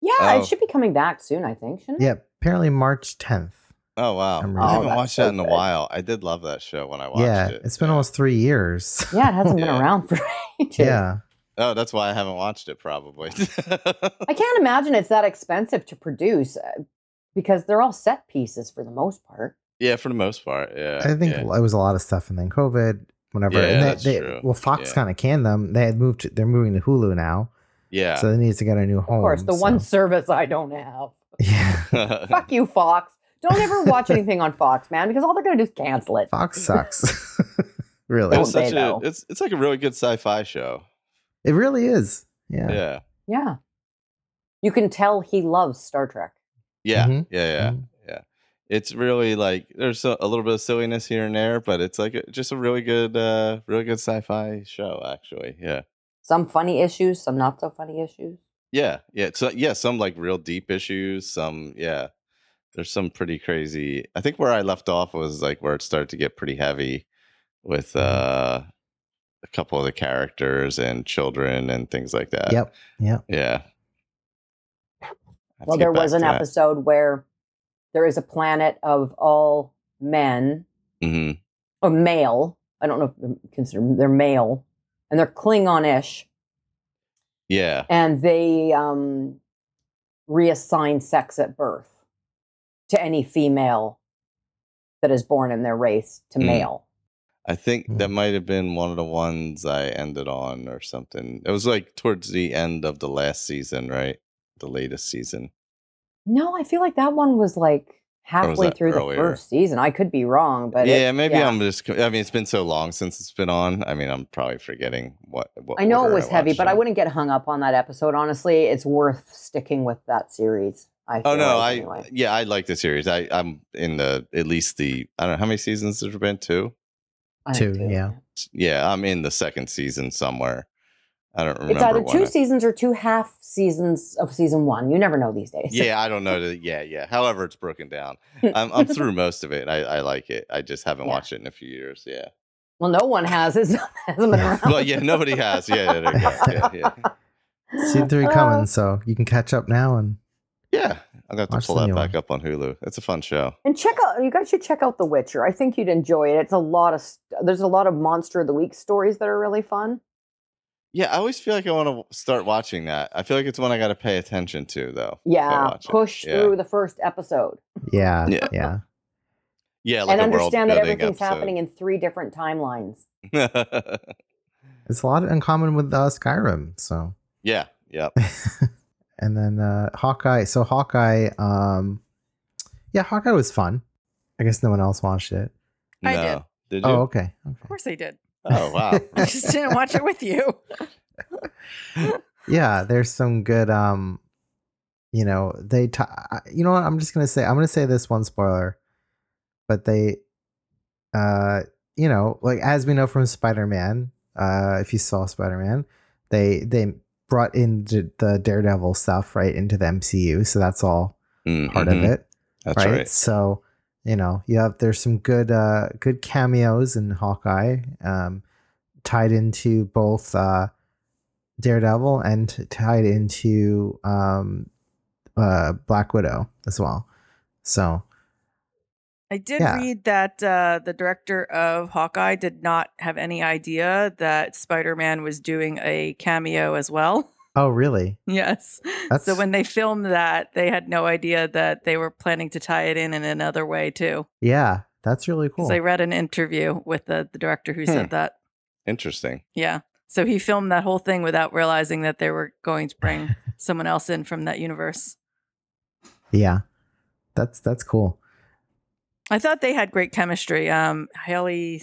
Yeah, Oh. it should be coming back soon, I think, shouldn't it? Yeah, apparently March 10th. Oh wow. I'm I haven't watched that's that in so a good. while. I did love that show when I watched it. yeah, it. it's been Yeah. almost three years. *laughs* Yeah, it hasn't been Yeah. around for *laughs* ages. yeah. Oh, that's why I haven't watched it probably. *laughs* I can't imagine it's that expensive to produce. Uh, because they're all set pieces for the most part. Yeah, for the most part. Yeah. I think yeah. it was a lot of stuff, and then COVID, whatever. Yeah, and they, that's they, true. well, Fox Yeah. kind of canned them. They had moved. To, they're moving to Hulu now, Yeah. so they need to get a new home. Of course, the so- one service I don't have. Yeah, *laughs* Fuck you, Fox. Don't ever watch anything on Fox, man, because all they're gonna do is cancel it. Fox sucks. *laughs* really, it's such a it's it's like a really good sci-fi show. it really is. Yeah. Yeah. Yeah. You can tell he loves Star Trek. Yeah. Mhm. Yeah, yeah. Mhm. Yeah. It's really like there's a, a little bit of silliness here and there, but it's like a, just a really good uh really good sci-fi show actually. Yeah. Some funny issues, some not so funny issues. Yeah, yeah. So yeah, some like real deep issues. Some yeah, there's some pretty crazy. I think where I left off was like where it started to get pretty heavy with uh a couple of the characters and children and things like that. Yep. Yep. Yeah. Well, there was an to that. episode where there is a planet of all men Mhm. or male. I don't know if they're consider they're male, and they're Klingon-ish, Yeah. and they um, reassign sex at birth to any female that is born in their race to Mm. male. I think Hmm. that might have been one of the ones I ended on or something. It was like towards the end of the last season, right? The latest season. No, I feel like that one was like halfway that through earlier? the first season. I could be wrong, but it- yeah, maybe yeah. I'm just. I mean, it's been so long since it's been on. I mean, I'm probably forgetting what. what I know it order was heavy, watched but I wouldn't get hung up on that episode. Honestly, it's worth sticking with that series. I Oh no, like, I anyway. yeah, I like the series. I I'm in the at least the I don't know how many seasons there's been two. Two, yeah. Yeah, I'm in the second season somewhere. I don't remember. It's either two I- seasons or two half seasons of season one. You never know these days. Yeah, I don't know. The, yeah, yeah. However, it's broken down. *laughs* I'm I'm through most of it. I I like it. I just haven't Yeah. watched it in a few years. Yeah. Well, no one has. *laughs* It hasn't been around. *laughs* Well, yeah, nobody has. Yeah, there you go. yeah, yeah. Season three Uh, coming, so you can catch up now. And Yeah, I'm gonna have to pull that back one. up on Hulu. It's a fun show. And check out. You guys should check out The Witcher. I think you'd enjoy it. It's a lot of. There's a lot of monster of the week stories that are really fun. Yeah, I always feel like I want to start watching that. I feel like it's one I got to pay attention to, though. Yeah, push Yeah. through the first episode yeah, Yeah. yeah, Yeah, like and a understand that everything's episode. happening in three different timelines. *laughs* It's a lot in common with uh, Skyrim. So, yeah, yeah. *laughs* and then uh, Hawkeye. So Hawkeye, um, yeah, Hawkeye was fun. I guess no one else watched it. I no. did. Did you? Oh, okay, Of course I did. Oh, wow. *laughs* I just didn't watch it with you. *laughs* yeah there's some good um you know they t- I- you know what i'm just gonna say i'm gonna say this one spoiler but they uh you know like as we know from spider-man uh if you saw spider-man they they brought in the, the daredevil stuff right into the mcu so that's all part Mhm. of it That's right? right. So, you know, you have there's some good uh good cameos in Hawkeye, um, tied into both uh Daredevil and tied into um uh Black Widow as well. So I did Yeah. read that uh, the director of Hawkeye did not have any idea that Spider Man was doing a cameo as well. *laughs* oh really? yes. That's So when they filmed that, they had no idea that they were planning to tie it in in another way too. yeah, that's really cool. Because I read an interview with the, the director who Hmm. said that. Interesting. Yeah. So he filmed that whole thing without realizing that they were going to bring *laughs* someone else in from that universe. yeah. That's that's cool. I thought they had great chemistry. Um, Haley,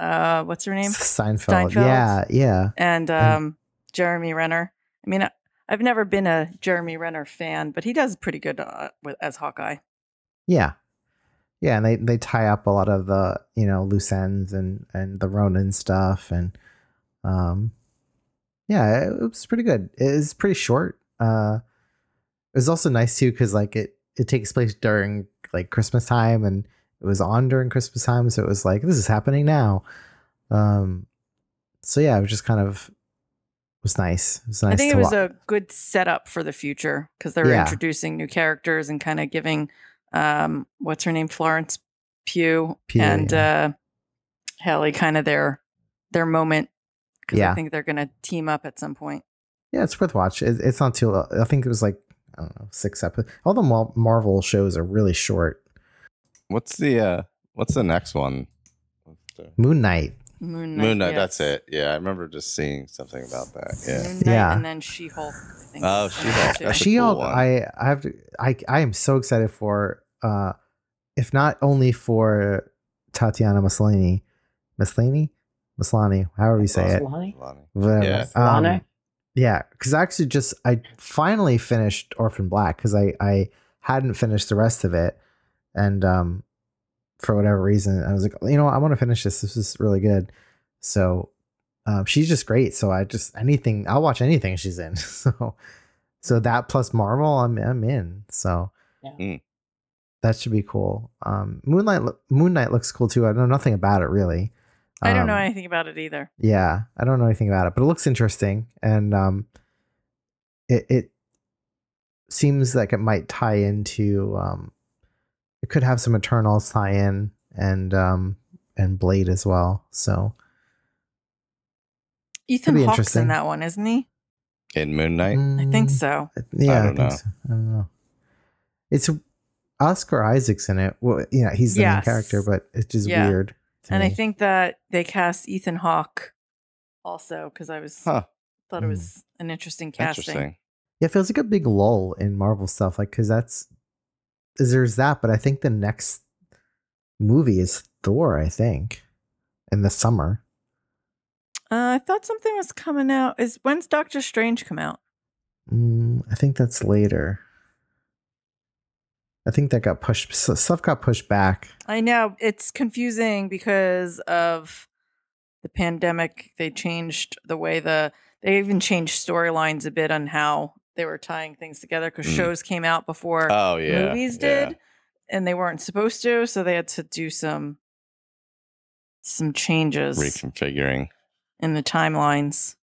uh, what's her name? Seinfeld. Steinfeld. Yeah, yeah. And um, Jeremy Renner. I mean, I've never been a Jeremy Renner fan, but he does pretty good uh, with, as Hawkeye. Yeah. Yeah, and they, they tie up a lot of the, you know, loose ends and, and the Ronin stuff and um yeah, it, was pretty good. It was pretty short. Uh it was also nice too cuz like it it takes place during like Christmas time and it was on during Christmas time so it was like this is happening now. Um so yeah, it was just kind of was nice. It was nice I think to it was wa- a good setup for the future because they were Yeah. introducing new characters and kind of giving, um, what's her name, Florence Pugh, Pugh, and yeah. uh, Haley, kind of their their moment because Yeah. I think they're going to team up at some point. Yeah, it's worth watch. It, it's not too. I think it was like I don't know six episodes. All the Mar- Marvel shows are really short. What's the uh what's the next one? The- Moon Knight. Moon Knight. Moon Knight, yes. that's it. Yeah, I remember just seeing something about that. Yeah. Moon Knight Yeah. and then She Hulk. Oh, She-Hulk, She Hulk. cool. I I have to. I I am so excited for. Uh, if not only for Tatiana Maslany, Maslany, Maslany, however you say it. Lonnie? Lonnie. Yeah. Um, Yeah, because I actually just I finally finished Orphan Black because I I hadn't finished the rest of it, and um, for whatever reason I was like, you know, I want to finish this. This is really good. So, um, she's just great. So I just anything I'll watch anything she's in. *laughs* So, so that plus Marvel, I'm I'm in. So. Yeah. Mm. That should be cool. Um, Moonlight lo- Moon Knight looks cool too. I know nothing about it really. I don't know Um, anything about it either. yeah, I don't know anything about it, but it looks interesting, and um, it it seems like it might tie into um, it could have some Eternals tie-in and um and Blade as well. So Ethan Hawke's interesting. in that one, isn't he? In Moon Knight? I think Mm, so. Yeah, I, don't think know. so. I don't know. It's Oscar Isaac's in it. Well, yeah, he's the main character, but it's just Yeah. weird. to And I think that they cast Ethan Hawke also because I was Huh. thought it Hmm. was an interesting casting. Interesting. Yeah, it feels like a big lull in Marvel stuff, like because that's there's that, but I think the next movie is Thor. I think in the summer. Uh, I thought something was coming out. Is when's Doctor Strange come out? Mm, I think that's later. I think that got pushed. Stuff got pushed back. I know it's confusing because of the pandemic. They changed the way the they even changed storylines a bit on how they were tying things together because Mm. shows came out before Oh yeah. movies yeah. did, and they weren't supposed to, so they had to do some some changes Reconfiguring. in the timelines.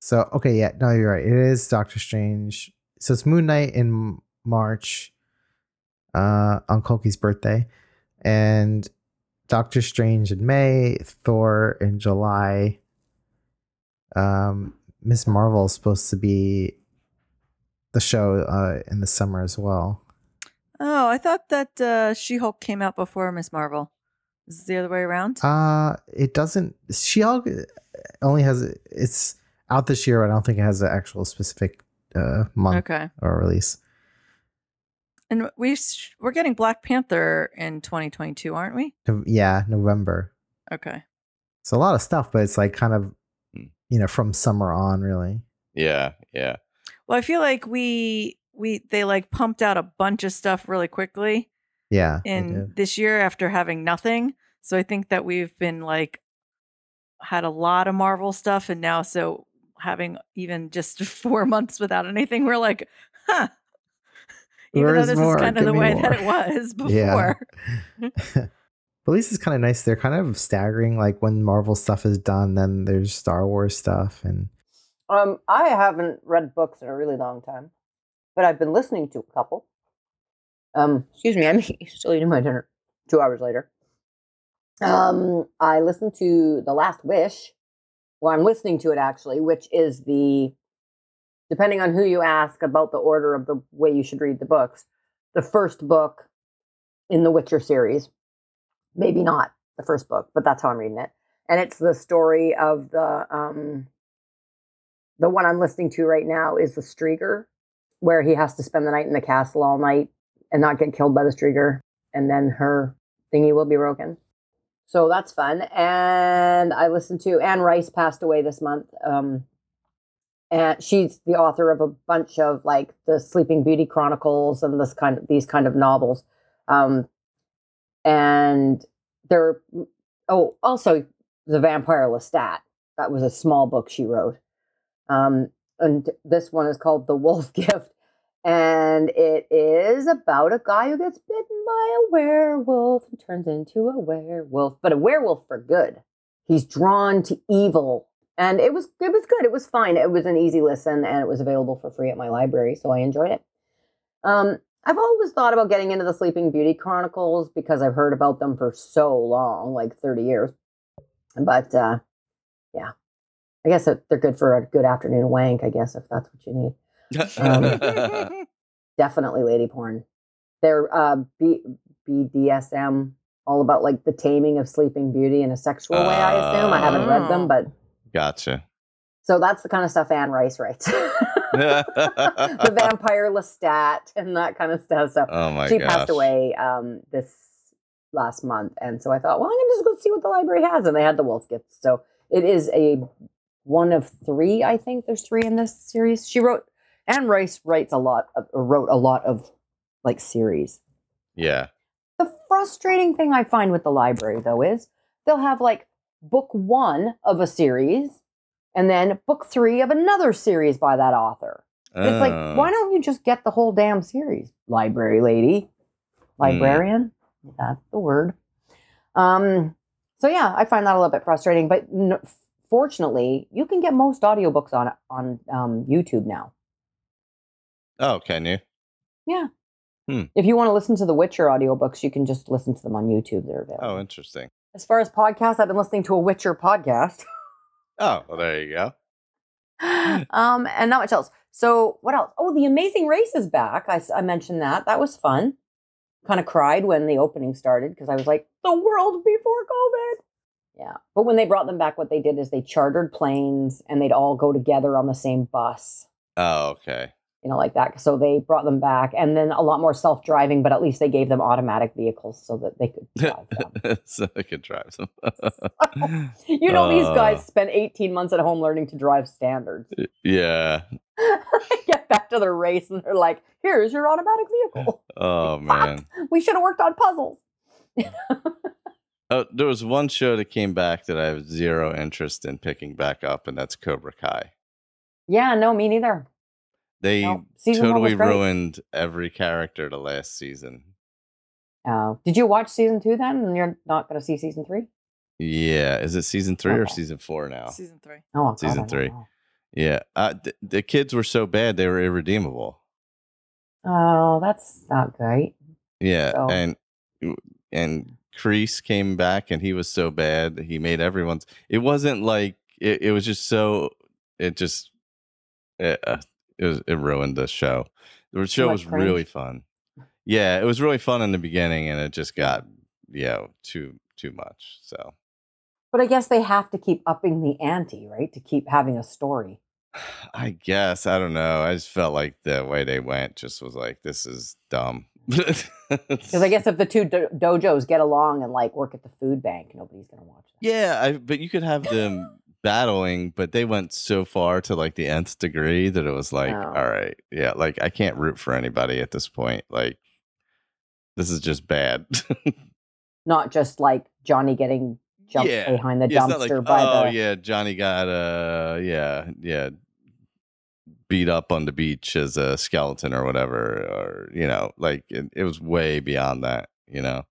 So okay, yeah, no, you're right. It is Doctor Strange. So it's Moon Knight in March, uh, on Koki's birthday, and Doctor Strange in May, Thor in July. Um, Miss Marvel is supposed to be the show uh in the summer as well. Oh, I thought that uh, She Hulk came out before Miss Marvel. Is it the other way around? Uh it doesn't. She Hulk only has it's out this year. I don't think it has an actual specific uh month okay. or release. And we we're getting Black Panther in 2022, aren't we? Yeah, November. Okay. So a lot of stuff, but it's like kind of Hmm. you know from summer on, really. Yeah, yeah. Well, I feel like we we they like pumped out a bunch of stuff really quickly Yeah. in this year after having nothing. So I think that we've been like had a lot of Marvel stuff and now so having even just *laughs* 4 months without anything we're like, huh. Even though this more? is kind of Give the way more. that it was *laughs* *laughs* before. Yeah. But at least it's kind of nice. They're kind of staggering. Like when Marvel stuff is done, then there's Star Wars stuff, and Um, I haven't read books in a really long time, but I've been listening to a couple. Um, excuse me, *laughs* I'm still eating my dinner. Two hours later. Um, I listened to The Last Wish. Well, I'm listening to it actually, which is the, depending on who you ask about the order of the way you should read the books, the first book in the Witcher series. Maybe not the first book, but that's how I'm reading it. And it's the story of the um, the one I'm listening to right now is the striga, where he has to spend the night in the castle all night and not get killed by the striga, and then her thingy will be broken. So that's fun. And I listened to Anne Rice passed away this month. Um, and she's the author of a bunch of like the Sleeping Beauty Chronicles and this kind of these kind of novels. Um, and there, oh, also the Vampire Lestat. That was a small book she wrote. Um, and this one is called The Wolf *laughs* Gift. And it is about a guy who gets bitten by a werewolf and turns into a werewolf, but a werewolf for good. He's drawn to evil. And it was it was good. It was fine. It was an easy listen and it was available for free at my library, so I enjoyed it. Um, I've always thought about getting into the Sleeping Beauty Chronicles because I've heard about them for so long, like 30 years. But uh, yeah, I guess they're good for a good afternoon wank, I guess, if that's what you need. Um, *laughs* definitely lady porn. They're uh, B- BDSM, all about like the taming of Sleeping Beauty in a sexual way. I assume I haven't read Oh. them, but Gotcha. so that's the kind of stuff Anne Rice writes. *laughs* the *laughs* vampire Lestat and that kind of stuff. So oh my she gosh. passed away um, this last month, and so I thought, well, I'm gonna just go see what the library has, and they had the Wolf Gifts. So it is a one of three. I think there's three in this series. She wrote. Anne Rice writes a lot, of, wrote a lot of like series. Yeah. The frustrating thing I find with the library, though, is they'll have like book one of a series and then book three of another series by that author. It's Oh. like, why don't you just get the whole damn series? Library lady, librarian, that's the word. Um, so yeah, I find that a little bit frustrating, but n- fortunately, you can get most audiobooks on on um, YouTube now. Oh, can you? Yeah. If you want to listen to the Witcher audiobooks, you can just listen to them on YouTube. They're available. Oh, interesting. As far as podcasts, I've been listening to a Witcher podcast. *laughs* Oh, well, there you go. *gasps* um, and not much else. So, what else? Oh, The Amazing Race is back. I mentioned that. That was fun. Kind of cried when the opening started because I was like, the world before COVID. Yeah. But when they brought them back, what they did is they chartered planes and they'd all go together on the same bus, Oh, okay. you know, like that. So they brought them back and then a lot more self driving, but at least they gave them automatic vehicles so that they could *laughs* drive them. so I could drive some. *laughs* you know, these Uh. guys spent 18 months at home learning to drive standards. yeah. *laughs* Get back to the race and they're like, here's your automatic vehicle. Oh man. We should have worked on puzzles. Oh, there was one show that came back that I have zero interest in picking back up, and that's Cobra Kai. Yeah, no, me neither. They No, totally ruined every character the last season. Uh, did you watch season two then? And you're not going to see season three? Yeah, is it season three or season four now? Season three. Oh, God, Season three. know. Yeah, uh, th- the kids were so bad they were irredeemable. Oh, that's not great. Yeah, So- and and Kreese came back and he was so bad that he made everyone's. It wasn't like it. It was just so. It just. It, uh, it was. It ruined the show. The show much was cringe? really fun. Yeah, it was really fun in the beginning, and it just got yeah too too much. So But I guess they have to keep upping the ante, right? To keep having a story. *sighs* I guess I don't know. I just felt like the way they went just was like this is dumb. Because *laughs* I guess if the two do- dojos get along and like work at the food bank, nobody's to watch. Yeah, I, but you could have them *gasps* battling, but they went so far to like the nth degree that it was like, Oh. all right, yeah, like I can't root for anybody at this point. Like, this is just bad. *laughs* Not just like Johnny getting jumped Yeah. behind the Yeah, dumpster like, by oh the. yeah, Johnny got uh yeah yeah beat up on the beach as a skeleton or whatever, or you know, like it, it was way beyond that. You know.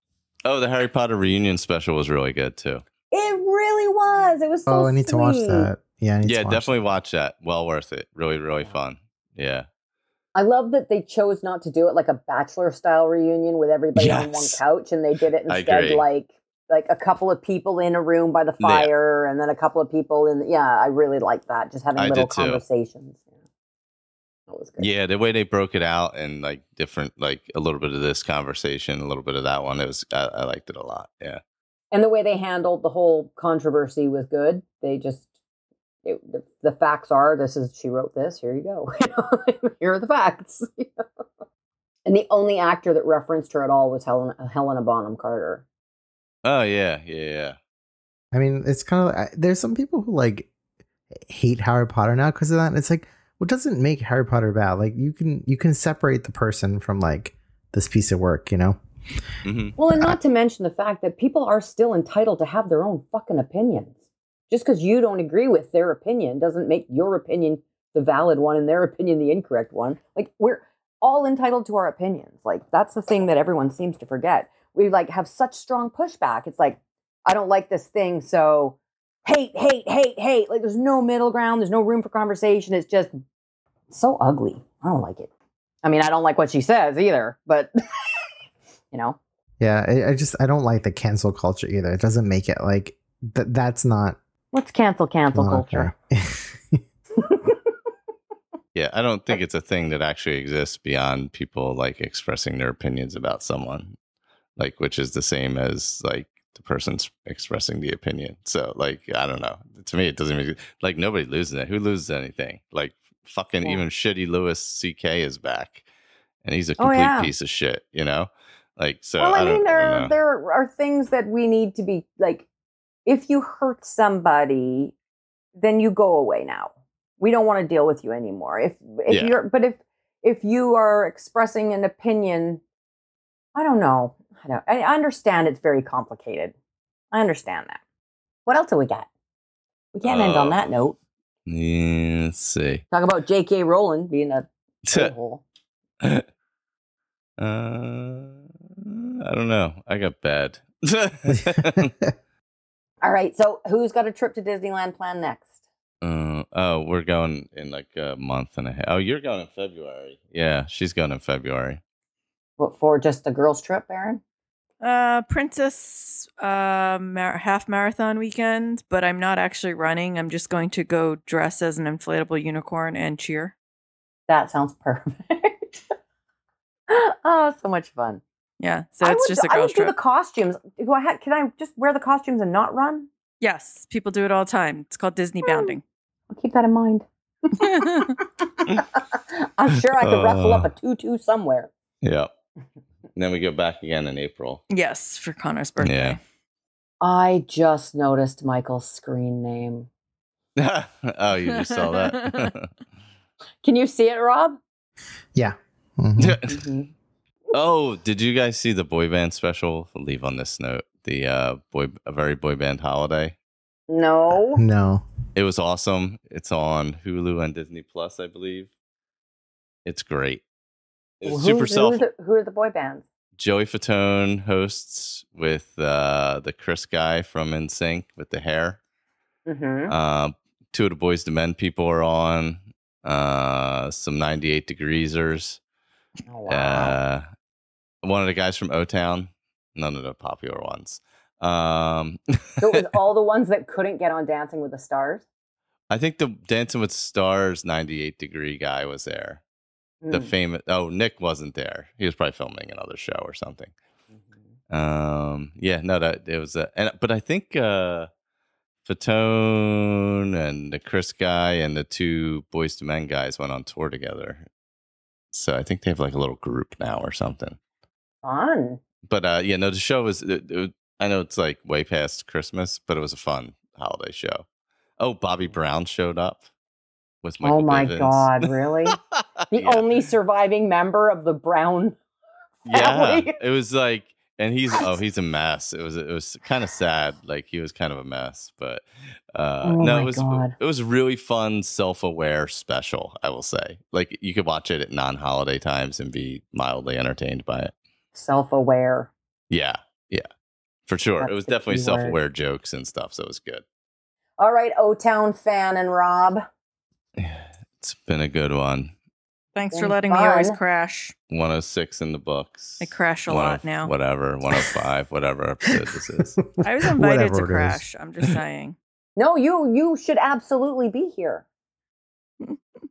Oh, the Harry Potter reunion special was really good too. It really was. It was so oh, I need to watch that. Yeah, I need Yeah, to watch definitely that. watch that. Well worth it. Really, really Yeah. fun. Yeah. I love that they chose not to do it like a bachelor style reunion with everybody on one couch, and they did it *laughs* instead like like a couple of people in a room by the Yeah. fire, and then a couple of people in. Yeah, I really like that. Just having I little conversations. too. Conversations. Yeah. Was good. Yeah, the way they broke it out and like different, like a little bit of this conversation, a little bit of that one. It was, I, I liked it a lot. Yeah. and the way they handled the whole controversy was good. They just. It, the, the facts are this is she wrote this here you go *laughs* here are the facts *laughs* and the only actor that referenced her at all was Helen, helena bonham carter Oh yeah, yeah, yeah. I mean, it's kind of there's some people who like hate Harry Potter now because of that. And it's like, what doesn't make Harry Potter bad? Like you can you can separate the person from like this piece of work, you know? hmm Well, and not to mention the fact that people are still entitled to have their own fucking opinions. Just because you don't agree with their opinion doesn't make your opinion the valid one and their *laughs* opinion the incorrect one. Like we're all entitled to our opinions. Like that's the thing that everyone seems to forget. We like have such strong pushback. It's like I don't like this thing, so hate, hate, hate, hate. Like there's no middle ground. There's no room for conversation. It's just so ugly. I don't like it. I mean, I don't like what she says either, but *laughs* you know. Yeah, I, I just I don't like the cancel culture either. It doesn't make it like th- that's not Let's cancel cancel not culture. okay. *laughs* Yeah, I don't think it's a thing that actually exists beyond people like expressing their opinions about someone, like which is the same as like the person's expressing the opinion. So like I don't know. To me, it doesn't even like nobody loses it. Who loses anything? Like fucking Yeah. even shitty Louis C.K. is back, and he's a Oh, complete yeah. piece of shit. You know, like so. well, I, don't, mean, there there are things that we need to be like. If you hurt somebody, then you go away now. We don't want to deal with you anymore. If if Yeah. you're, but if if you are expressing an opinion, I don't know. I don't. I understand it's very complicated. I understand that. What else do we got? We can't end on Uh, that note. Yeah, let's see. Talk about J.K. Rowling being a *laughs* hole. uh, I don't know. I got bad. *laughs* *laughs* All right. So, who's got a trip to Disneyland planned next? Uh, oh, we're going in like a month and a half. Oh, you're going in February. Yeah, she's going in February. What for? Just the girls' trip, Aaron? Uh, Princess uh, mar- half marathon weekend, but I'm not actually running. I'm just going to go dress as an inflatable unicorn and cheer. That sounds *laughs* perfect. oh, so much fun. Yeah, so I it's would, just a I girls would do trip. the costumes. Do I ha- can I just wear the costumes and not run? yes, people do it all the time. It's called Disney bounding. I'll keep that in mind. *laughs* *laughs* I'm sure I could ruffle up Uh. a tutu somewhere. Yeah. And then we go back again in April. yes, for Connor's birthday. Yeah. I just noticed Michael's screen name. *laughs* oh, you just saw that. *laughs* Can you see it, Rob? Yeah. *laughs* Mhm. Mhm. oh, did you guys see the boy band special? I'll leave on this note. The uh, boy, a very boy band holiday. No. No. It was awesome. It's on Hulu and Disney Plus, I believe. It's great. It's Who- super who, self. are the, who are the boy bands? Joey Fatone hosts with uh, the Chris guy from NSYNC with the hair. Mm-hmm. Uh, two of the Boyz II Men people are on. Uh, some 98 Degreesers. Oh, wow. Uh, one of the guys from O Town. None of the popular ones. Um, so it was all the *laughs* ones that couldn't get on Dancing with the Stars. I think the Dancing with Stars 98 Degree guy was there. The Hmm. famous. Oh, Nick wasn't there. He was probably filming another show or something. Mhm. Um, yeah, no, that it was, a, and but I think uh, Fatone and the Chris guy and the two Boyz II Men guys went on tour together. So I think they have like a little group now or something. Fun. But uh, yeah, no, the show was. It, it, I know it's like way past Christmas, but it was a fun holiday show. Oh, Bobby Brown showed up with Michael oh my Bivins. God, really? *laughs* The Yeah. only surviving member of the Brown *laughs* family. yeah it was like and he's oh he's a mess it was it was kind of sad like he was kind of a mess but uh Oh no it was God. it was really fun self-aware special i will say like you could watch it at non-holiday times and be mildly entertained by it Self aware. yeah yeah for sure That's it was definitely key self-aware jokes and stuff so it was good All right, O Town fan and Rob. It's been a good one Thanks for letting me always fun. crash. 106 in the books I crash a lot now. Oh, whatever 105 *laughs* whatever episode this is I was invited Whatever to it is. crash. I'm just *laughs* saying. No, you you should absolutely be here.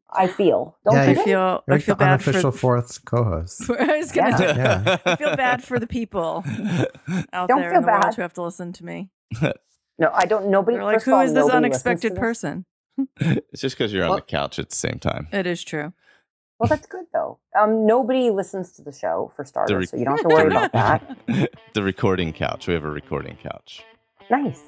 I feel. Don't Yeah, you? I you- feel I You're feel the bad for. unofficial fourth co-host. *laughs* I was gonna Yeah. say, Yeah. I feel bad for the people out Don't there feel in the world bad. who have to listen to me. No, I don't. Nobody. They're like, first of who all, is this nobody listens to unexpected this. person? *laughs* it's just because you're on Well- the couch at the same time It is true. Well, that's good though. Um, nobody listens to the show for starters, re- so you don't have to *laughs* worry about that. *laughs* the recording couch. We have a recording couch. Nice.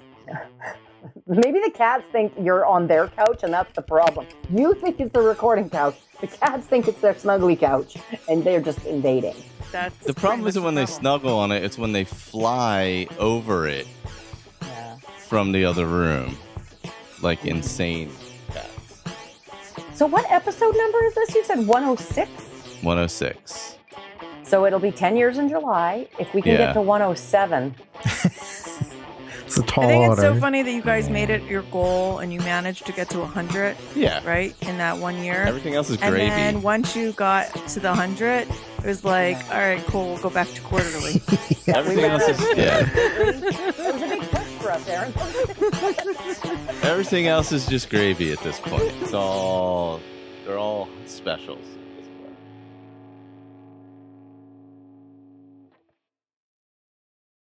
Maybe the cats think you're on their couch, and that's the problem. You think it's the recording couch. The cats think it's their snuggly couch, and they're just invading. That's The problem isn't when they snuggle on it; it's when they fly over it Yeah. from the other room, like insane cats. So, what episode number is this? You said 106. 106. So it'll be 10 years in July. If we can Yeah. get to 107, *laughs* It's a tall I think it's so funny that you guys made it your goal and you managed to get to 100, Yeah. right, in that one year. Everything else is gravy. and then once you got to the 100, it was like, all right, cool, we'll go back to quarterly. *laughs* Everything else is *laughs* yeah. Us, Aaron. Everything else is just gravy at this point. It's all They're all specials.